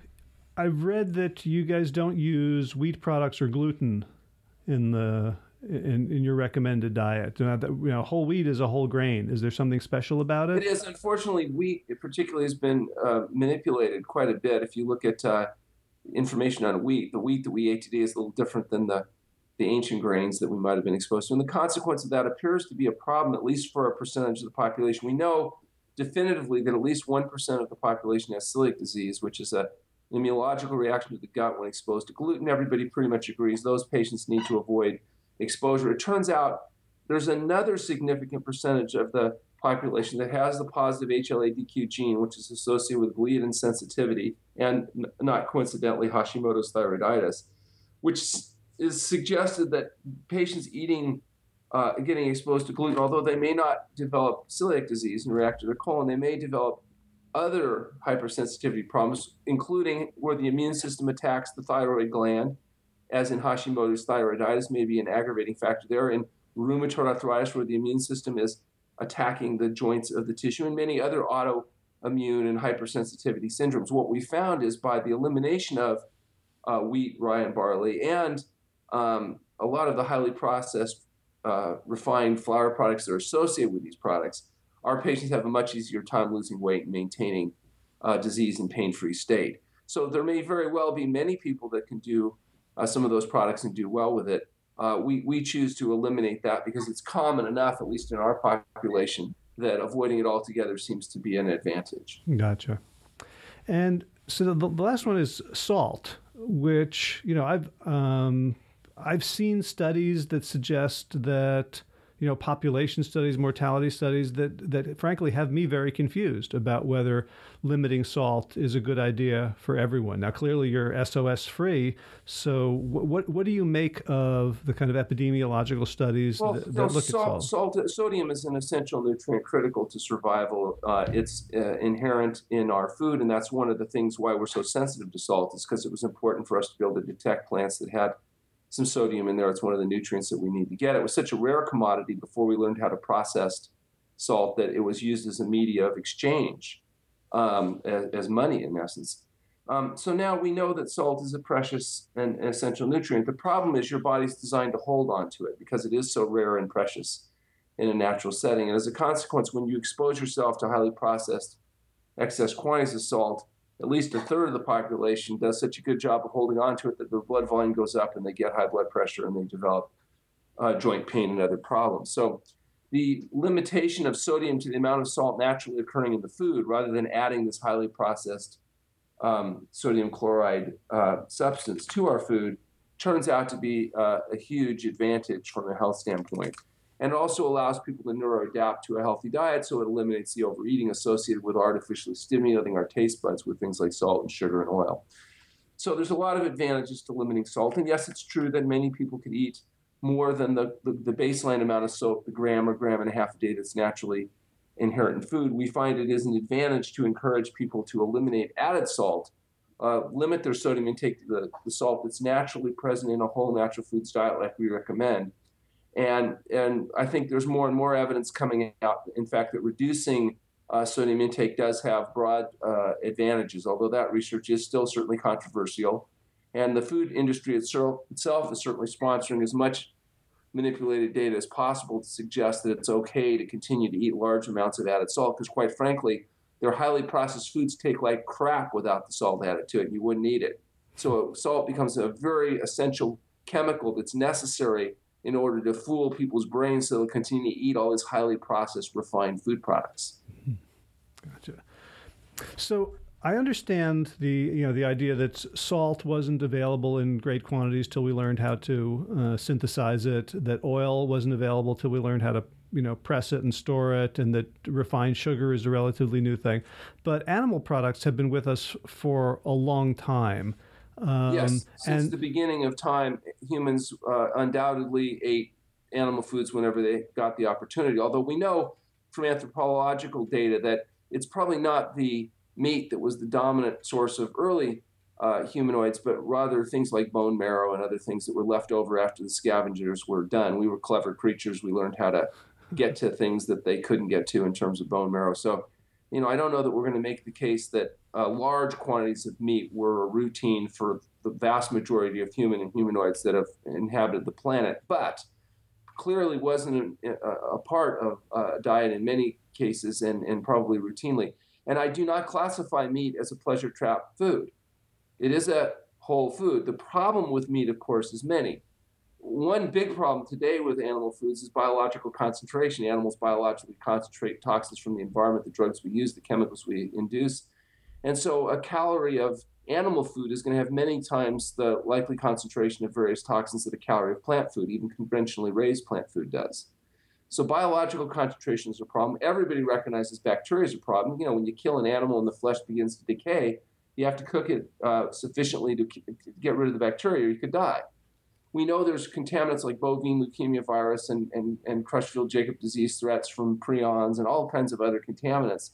I've read that you guys don't use wheat products or gluten in the in, in your recommended diet. You know, whole wheat is a whole grain. Is there something special about it? It is. Unfortunately, wheat particularly has been uh, manipulated quite a bit. If you look at uh, information on wheat, the wheat that we ate today is a little different than the the ancient grains that we might have been exposed to. And the consequence of that appears to be a problem, at least for a percentage of the population. We know definitively that at least 1% of the population has celiac disease, which is a immunological reaction to the gut when exposed to gluten. Everybody pretty much agrees those patients need to avoid exposure. It turns out there's another significant percentage of the population that has the positive HLA-DQ gene, which is associated with gliadin sensitivity and not coincidentally Hashimoto's thyroiditis, which is suggested that patients eating uh, getting exposed to gluten, although they may not develop celiac disease and react to their colon, they may develop other hypersensitivity problems, including where the immune system attacks the thyroid gland, as in Hashimoto's thyroiditis, may be an aggravating factor there, in rheumatoid arthritis, where the immune system is attacking the joints of the tissue, and many other autoimmune and hypersensitivity syndromes. What we found is by the elimination of uh, wheat, rye, and barley, and um, a lot of the highly processed, uh, refined flour products that are associated with these products, our patients have a much easier time losing weight and maintaining uh, disease and pain free state. So there may very well be many people that can do uh, some of those products and do well with it. Uh, we, we choose to eliminate that because it's common enough, at least in our population, that avoiding it altogether seems to be an advantage. Gotcha. And so the, the last one is salt, which, you know, I've. Um, I've seen studies that suggest that you know population studies, mortality studies that that frankly have me very confused about whether limiting salt is a good idea for everyone. Now, clearly you're SOS free, so what what do you make of the kind of epidemiological studies well, that, that look salt, at salt? salt? Sodium is an essential nutrient critical to survival. Uh, it's uh, inherent in our food, and that's one of the things why we're so sensitive to salt. Is because it was important for us to be able to detect plants that had some sodium in there. It's one of the nutrients that we need to get. It was such a rare commodity before we learned how to process salt that it was used as a media of exchange, um, as, as, money in essence. Um, so now we know that salt is a precious and essential nutrient. The problem is your body's designed to hold on to it because it is so rare and precious in a natural setting. And as a consequence, when you expose yourself to highly processed excess quantities of salt, at least a third of the population does such a good job of holding on to it that the blood volume goes up and they get high blood pressure and they develop uh, joint pain and other problems. So the limitation of sodium to the amount of salt naturally occurring in the food rather than adding this highly processed um, sodium chloride uh, substance to our food turns out to be uh, a huge advantage from a health standpoint. And it also allows people to neuroadapt to a healthy diet, so it eliminates the overeating associated with artificially stimulating our taste buds with things like salt and sugar and oil. So there's a lot of advantages to limiting salt. And yes, it's true that many people could eat more than the, the, the baseline amount of salt, the gram or gram and a half a day that's naturally inherent in food, we find it is an advantage to encourage people to eliminate added salt, uh, limit their sodium intake to the, the salt that's naturally present in a whole natural foods diet, like we recommend. And, and I think there's more and more evidence coming out, in fact, that reducing uh, sodium intake does have broad uh, advantages, although that research is still certainly controversial. And the food industry itself, itself is certainly sponsoring as much manipulated data as possible to suggest that it's okay to continue to eat large amounts of added salt because, quite frankly, their highly processed foods take like crap without the salt added to it. You wouldn't eat it. So, salt becomes a very essential chemical that's necessary in order to fool people's brains so they'll continue to eat all these highly processed, refined food products. Gotcha. So, I understand the you know the idea that salt wasn't available in great quantities till we learned how to uh, synthesize it. That oil wasn't available till we learned how to you know press it and store it, and that refined sugar is a relatively new thing. But animal products have been with us for a long time. Um, yes, since and, the beginning of time, humans uh, undoubtedly ate animal foods whenever they got the opportunity. Although we know from anthropological data that it's probably not the meat that was the dominant source of early uh, humanoids, but rather things like bone marrow and other things that were left over after the scavengers were done. We were clever creatures. We learned how to get to things that they couldn't get to in terms of bone marrow. So, you know, I don't know that we're going to make the case that uh, large quantities of meat were a routine for the vast majority of human and humanoids that have inhabited the planet, but clearly wasn't a, a part of uh, diet in many cases and, and probably routinely. And I do not classify meat as a pleasure trap food. It is a whole food. The problem with meat, of course, is many. One big problem today with animal foods is biological concentration. Animals biologically concentrate toxins from the environment, the drugs we use, the chemicals we induce. And so a calorie of animal food is going to have many times the likely concentration of various toxins that a calorie of plant food, even conventionally raised plant food, does. So biological concentration is a problem. Everybody recognizes bacteria is a problem. You know, when you kill an animal and the flesh begins to decay, you have to cook it uh, sufficiently to, to get rid of the bacteria, or you could die. We know there's contaminants like bovine leukemia virus and, and, and Creutzfeldt-Jakob disease threats from prions and all kinds of other contaminants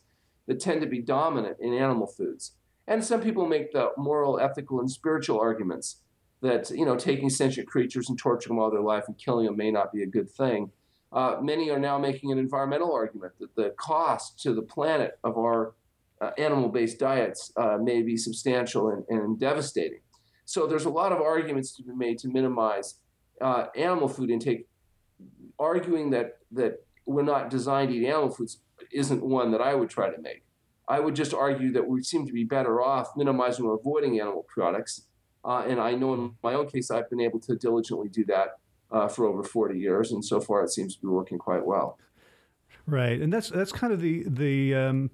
that tend to be dominant in animal foods. And some people make the moral, ethical, and spiritual arguments that you know taking sentient creatures and torturing them all their life and killing them may not be a good thing. Uh, many are now making an environmental argument that the cost to the planet of our uh, animal based diets uh, may be substantial and, and, devastating. So there's a lot of arguments to be made to minimize uh, animal food intake. Arguing that, that we're not designed to eat animal foods isn't one that I would try to make. I would just argue that we seem to be better off minimizing or avoiding animal products. Uh, and I know in my own case, I've been able to diligently do that uh, for over 40 years, and so far it seems to be working quite well. Right, and that's that's kind of the the um,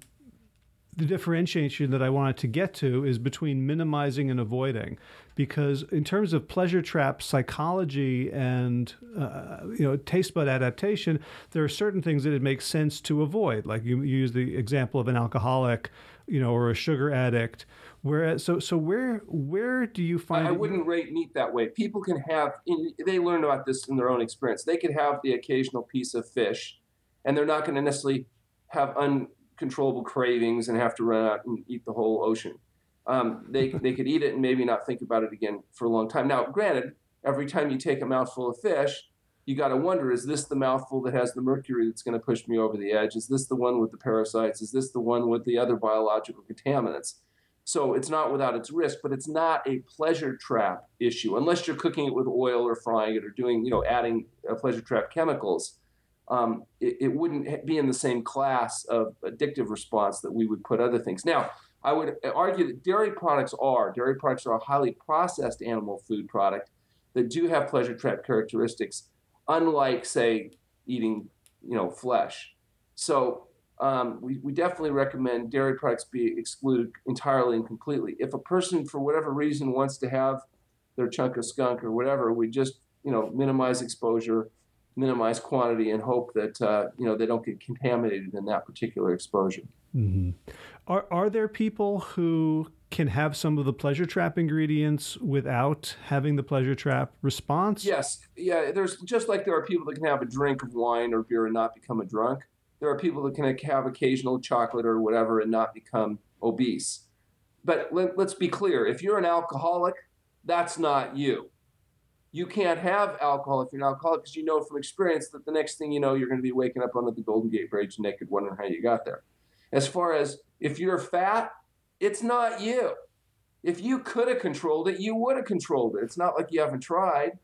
the differentiation that I wanted to get to is between minimizing and avoiding, because in terms of pleasure trap psychology and uh, you know taste bud adaptation, there are certain things that it makes sense to avoid. Like you, you use the example of an alcoholic, you know, or a sugar addict Whereas, so so where where do you find? I, I wouldn't rate meat that way. People can have. They learn about this in their own experience. They could have the occasional piece of fish, and they're not going to necessarily have uncontrollable cravings and have to run out and eat the whole ocean. Um, they they could eat it and maybe not think about it again for a long time. Now, granted, every time you take a mouthful of fish, you got to wonder: Is this the mouthful that has the mercury that's going to push me over the edge? Is this the one with the parasites? Is this the one with the other biological contaminants? So it's not without its risk, but it's not a pleasure trap issue unless you're cooking it with oil or frying it or doing, you know, adding uh, pleasure trap chemicals. Um, it, it, wouldn't be in the same class of addictive response that we would put other things. Now, I would argue that dairy products are dairy products are a highly processed animal food product that do have pleasure trap characteristics, unlike say eating, you know, flesh. So um, we, we definitely recommend dairy products be excluded entirely and completely. If a person, for whatever reason, wants to have their chunk of skunk or whatever, we just you know minimize exposure, minimize quantity, and hope that uh, you know they don't get contaminated in that particular exposure. Mm-hmm. Are are there people who can have some of the pleasure trap ingredients without having the pleasure trap response? Yes, yeah. There's just like there are people that can have a drink of wine or beer and not become a drunk there are people that can have occasional chocolate or whatever and not become obese. But let, us be clear if you're an alcoholic, that's not you. You can't have alcohol if you're an alcoholic because you know from experience that the next thing you know, you're going to be waking up under the Golden Gate Bridge naked, wondering how you got there. As far as if you're fat, it's not you. If you could have controlled it, you would have controlled it. It's not like you haven't tried.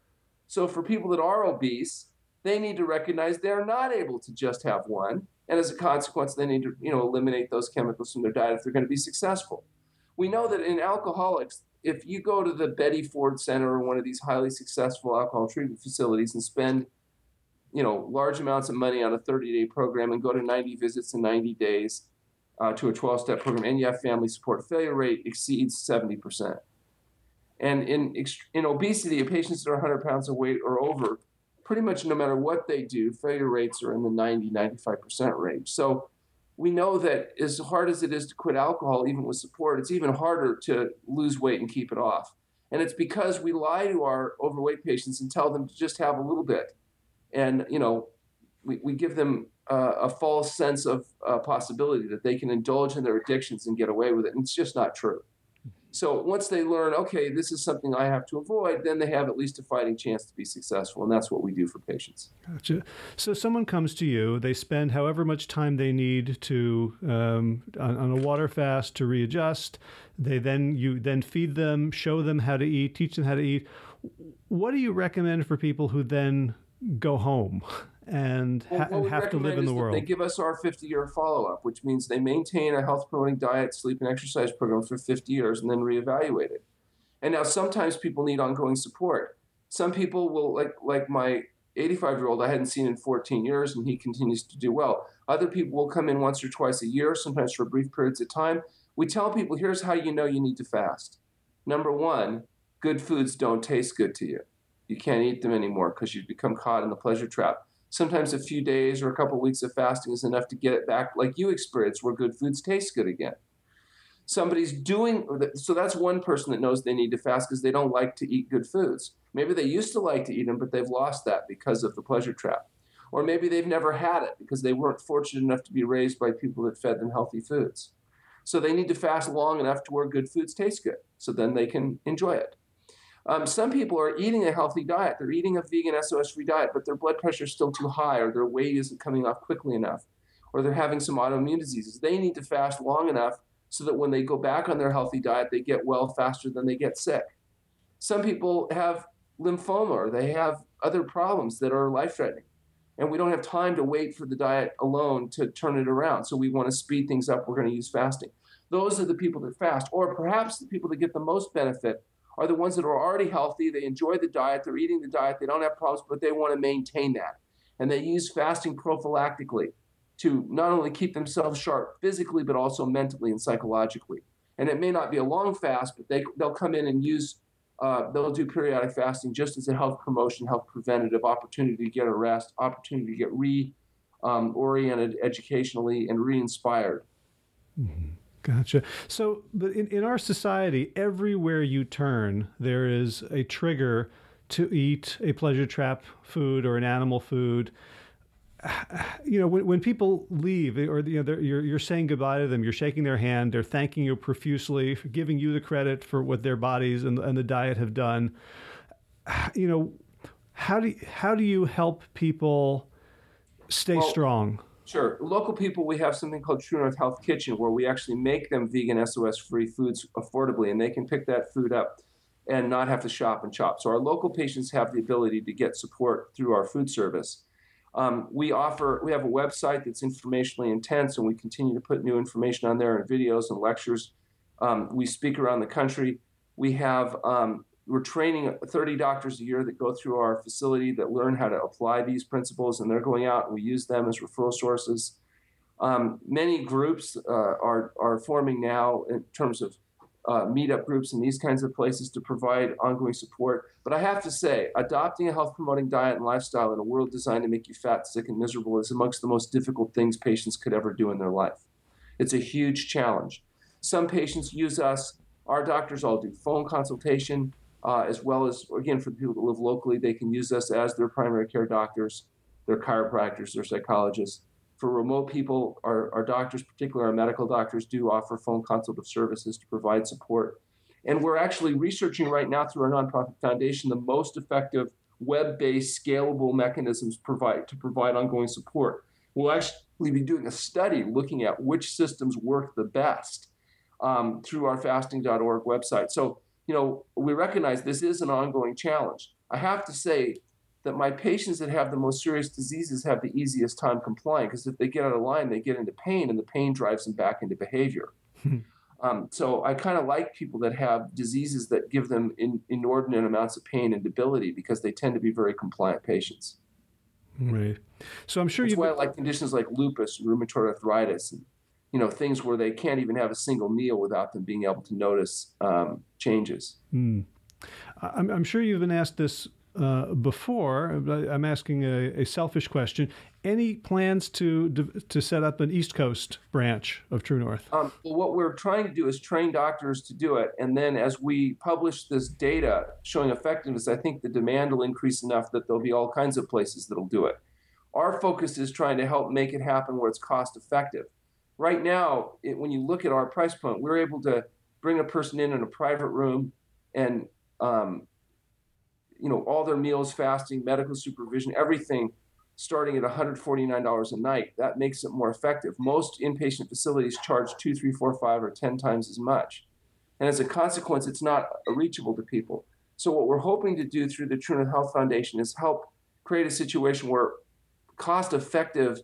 So for people that are obese, they need to recognize they're not able to just have one. And as a consequence, they need to you know, eliminate those chemicals from their diet if they're going to be successful. We know that in alcoholics, if you go to the Betty Ford Center or one of these highly successful alcohol treatment facilities and spend you know, large amounts of money on a 30-day program and go to 90 visits in 90 days uh, to a 12-step program, and you have family support, failure rate exceeds 70%. And in, in obesity, patients that are 100 pounds of weight or over – pretty much no matter what they do, failure rates are in the 90, 95% range. So we know that as hard as it is to quit alcohol, even with support, it's even harder to lose weight and keep it off. And it's because we lie to our overweight patients and tell them to just have a little bit. And, you know, we, we give them uh, a false sense of uh, possibility that they can indulge in their addictions and get away with it. And it's just not true. So once they learn, okay, this is something I have to avoid, then they have at least a fighting chance to be successful. And that's what we do for patients. Gotcha. So someone comes to you, they spend however much time they need to um, on, on, a water fast to readjust. They then you then feed them, show them how to eat, teach them how to eat. What do you recommend for people who then go home? and, ha- and have to live in the world. They give us our 50 year follow up, which means they maintain a health promoting diet, sleep, and exercise program for 50 years and then reevaluate it. And now sometimes people need ongoing support. Some people will, like, like my 85 year old, I hadn't seen in 14 years, and he continues to do well. Other people will come in once or twice a year, sometimes for brief periods of time. We tell people here's how you know you need to fast. Number one, good foods don't taste good to you. You can't eat them anymore because you've become caught in the pleasure trap sometimes a few days or a couple of weeks of fasting is enough to get it back like you experienced where good foods taste good again. Somebody's doing so that's one person that knows they need to fast because they don't like to eat good foods. Maybe they used to like to eat them but they've lost that because of the pleasure trap. Or maybe they've never had it because they weren't fortunate enough to be raised by people that fed them healthy foods. So they need to fast long enough to where good foods taste good so then they can enjoy it um, some people are eating a healthy diet. They're eating a vegan SOS free diet, but their blood pressure is still too high, or their weight isn't coming off quickly enough, or they're having some autoimmune diseases. They need to fast long enough so that when they go back on their healthy diet, they get well faster than they get sick. Some people have lymphoma, or they have other problems that are life threatening. And we don't have time to wait for the diet alone to turn it around. So we want to speed things up. We're going to use fasting. Those are the people that fast, or perhaps the people that get the most benefit are the ones that are already healthy. They enjoy the diet, they're eating the diet, they don't have problems, but they want to maintain that. And they use fasting prophylactically to not only keep themselves sharp physically, but also mentally and psychologically. And it may not be a long fast, but they, they'll come in and use, uh, they'll do periodic fasting just as a health promotion, health preventative opportunity to get a rest, opportunity to get re um, oriented educationally and re inspired. Mm-hmm. Gotcha. So, but in, in our society, everywhere you turn, there is a trigger to eat a pleasure trap food or an animal food. You know, when, when people leave, or you know, you're you're saying goodbye to them, you're shaking their hand, they're thanking you profusely, giving you the credit for what their bodies and, and the diet have done. You know, how do how do you help people stay well, strong? Sure. Local people, we have something called True North Health Kitchen where we actually make them vegan SOS free foods affordably and they can pick that food up and not have to shop and shop. So our local patients have the ability to get support through our food service. Um, we offer, we have a website that's informationally intense and we continue to put new information on there and videos and lectures. Um, we speak around the country. We have um, we're training 30 doctors a year that go through our facility that learn how to apply these principles, and they're going out and we use them as referral sources. Um, many groups uh, are, are forming now in terms of uh, meetup groups and these kinds of places to provide ongoing support. But I have to say, adopting a health promoting diet and lifestyle in a world designed to make you fat, sick, and miserable is amongst the most difficult things patients could ever do in their life. It's a huge challenge. Some patients use us, our doctors all do phone consultation uh, as well as, again, for the people that live locally, they can use us as their primary care doctors, their chiropractors, their psychologists. For remote people, our, our doctors, particularly our medical doctors, do offer phone consultative services to provide support. And we're actually researching right now through our nonprofit foundation the most effective web-based scalable mechanisms provide to provide ongoing support. We'll actually be doing a study looking at which systems work the best um, through our fasting.org website. So you know, we recognize this is an ongoing challenge. I have to say that my patients that have the most serious diseases have the easiest time complying because if they get out of line, they get into pain, and the pain drives them back into behavior. um, so I kind of like people that have diseases that give them in, inordinate amounts of pain and debility because they tend to be very compliant patients. Right. So I'm sure you. That's why I like conditions like lupus, rheumatoid arthritis, and you know things where they can't even have a single meal without them being able to notice um, changes. Mm. I'm, I'm, sure you've been asked this uh, before. I'm asking a, a, selfish question. Any plans to to set up an East Coast branch of True North? Um, well, what we're trying to do is train doctors to do it, and then as we publish this data showing effectiveness, I think the demand will increase enough that there'll be all kinds of places that'll do it. Our focus is trying to help make it happen where it's cost effective right now, it, when you look at our price point, we're able to bring a person in in a private room and um, you know all their meals, fasting, medical supervision, everything starting at $149 a night. That makes it more effective. Most inpatient facilities charge two, three, four, five, or 10 times as much. And as a consequence, it's not reachable to people. So what we're hoping to do through the North Health Foundation is help create a situation where cost-effective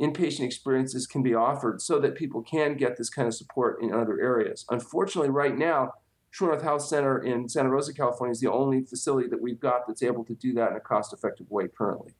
inpatient experiences can be offered so that people can get this kind of support in other areas. Unfortunately, right now, True North Health Center in Santa Rosa, California is the only facility that we've got that's able to do that in a cost effective way currently.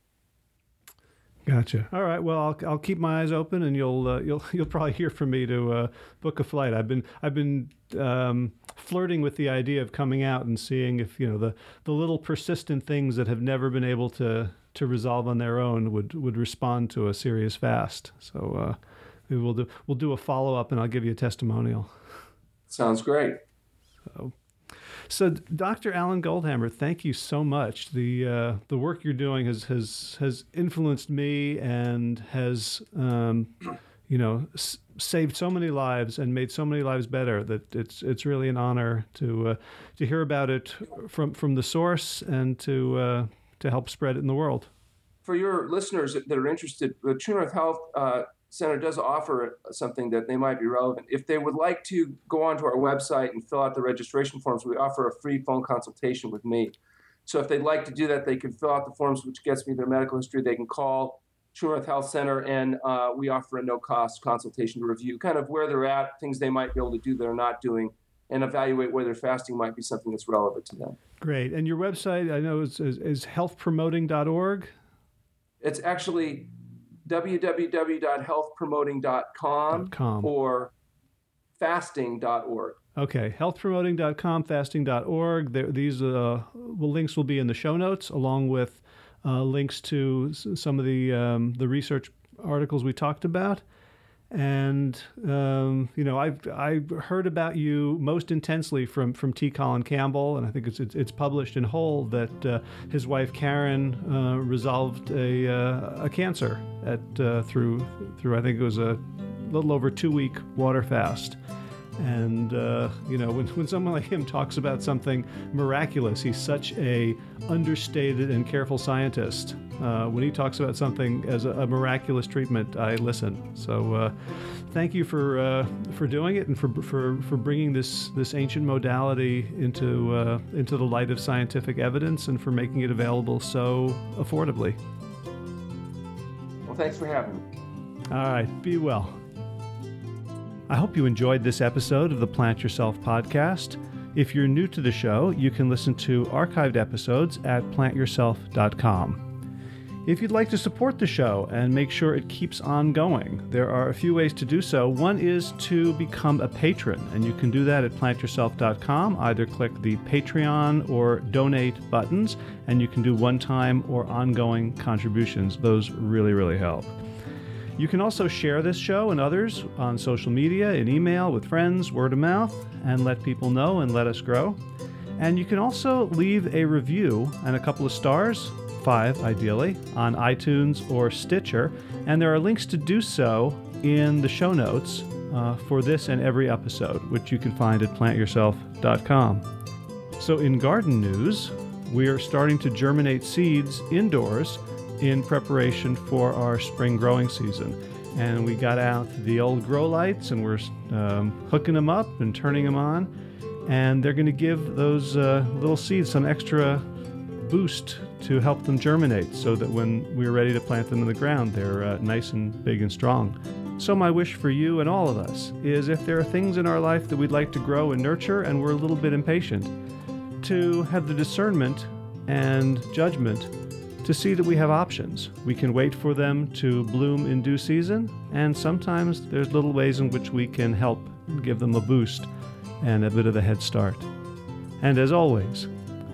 Gotcha. All right. Well, I'll, I'll keep my eyes open, and you'll uh, you'll you'll probably hear from me to uh, book a flight. I've been I've been um, flirting with the idea of coming out and seeing if you know the the little persistent things that have never been able to to resolve on their own would would respond to a serious fast. So uh, we will do we'll do a follow up, and I'll give you a testimonial. Sounds great. So, so Dr. Alan Goldhamer, thank you so much. The uh, the work you're doing has has has influenced me and has. Um, you know, s- saved so many lives and made so many lives better that it's it's really an honor to uh, to hear about it from from the source and to uh, to help spread it in the world. For your listeners that are interested, the True North Health uh, Center does offer something that they might be relevant. If they would like to go onto our website and fill out the registration forms, we offer a free phone consultation with me. So if they'd like to do that, they can fill out the forms, which gets me their medical history. They can call True North Health Center, and uh, we offer a no-cost consultation to review kind of where they're at, things they might be able to do that are not doing, and evaluate whether fasting might be something that's relevant to them. Great. And your website, I know, is, is, is healthpromoting.org? It's actually www.healthpromoting.com .com. or fasting.org. Okay, healthpromoting.com, fasting.org. There, these uh, well, links will be in the show notes, along with uh, links to some of the um, the research articles we talked about. And um, you know, I've I heard about you most intensely from from T. Colin Campbell, and I think it's it's, it's published in whole that uh, his wife Karen uh, resolved a uh, a cancer at uh, through through I think it was a little over two week water fast, And uh, you know, when, when someone like him talks about something miraculous, he's such a understated and careful scientist. Uh, when he talks about something as a, a miraculous treatment, I listen. So, uh, thank you for uh, for doing it and for, for for bringing this this ancient modality into uh, into the light of scientific evidence and for making it available so affordably. Well, thanks for having me. All right, be well. I hope you enjoyed this episode of the Plant Yourself podcast. If you're new to the show, you can listen to archived episodes at plantyourself.com. If you'd like to support the show and make sure it keeps on going, there are a few ways to do so. One is to become a patron, and you can do that at plantyourself.com. Either click the Patreon or donate buttons, and you can do one time or ongoing contributions. Those really, really help. You can also share this show and others on social media, in email, with friends, word of mouth, and let people know and let us grow. And you can also leave a review and a couple of stars five ideally, on iTunes or Stitcher, and there are links to do so in the show notes uh, for this and every episode, which you can find at plantyourself.com. So, in garden news, we are starting to germinate seeds indoors in preparation for our spring growing season. And we got out the old grow lights and we're um, hooking them up and turning them on. And they're going to give those uh, little seeds some extra boost to help them germinate so that when we're ready to plant them in the ground, they're uh, nice and big and strong. So, my wish for you and all of us is if there are things in our life that we'd like to grow and nurture and we're a little bit impatient, to have the discernment and judgment to see that we have options. We can wait for them to bloom in due season, and sometimes there's little ways in which we can help give them a boost and a bit of a head start. And as always,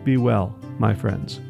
be well my friends.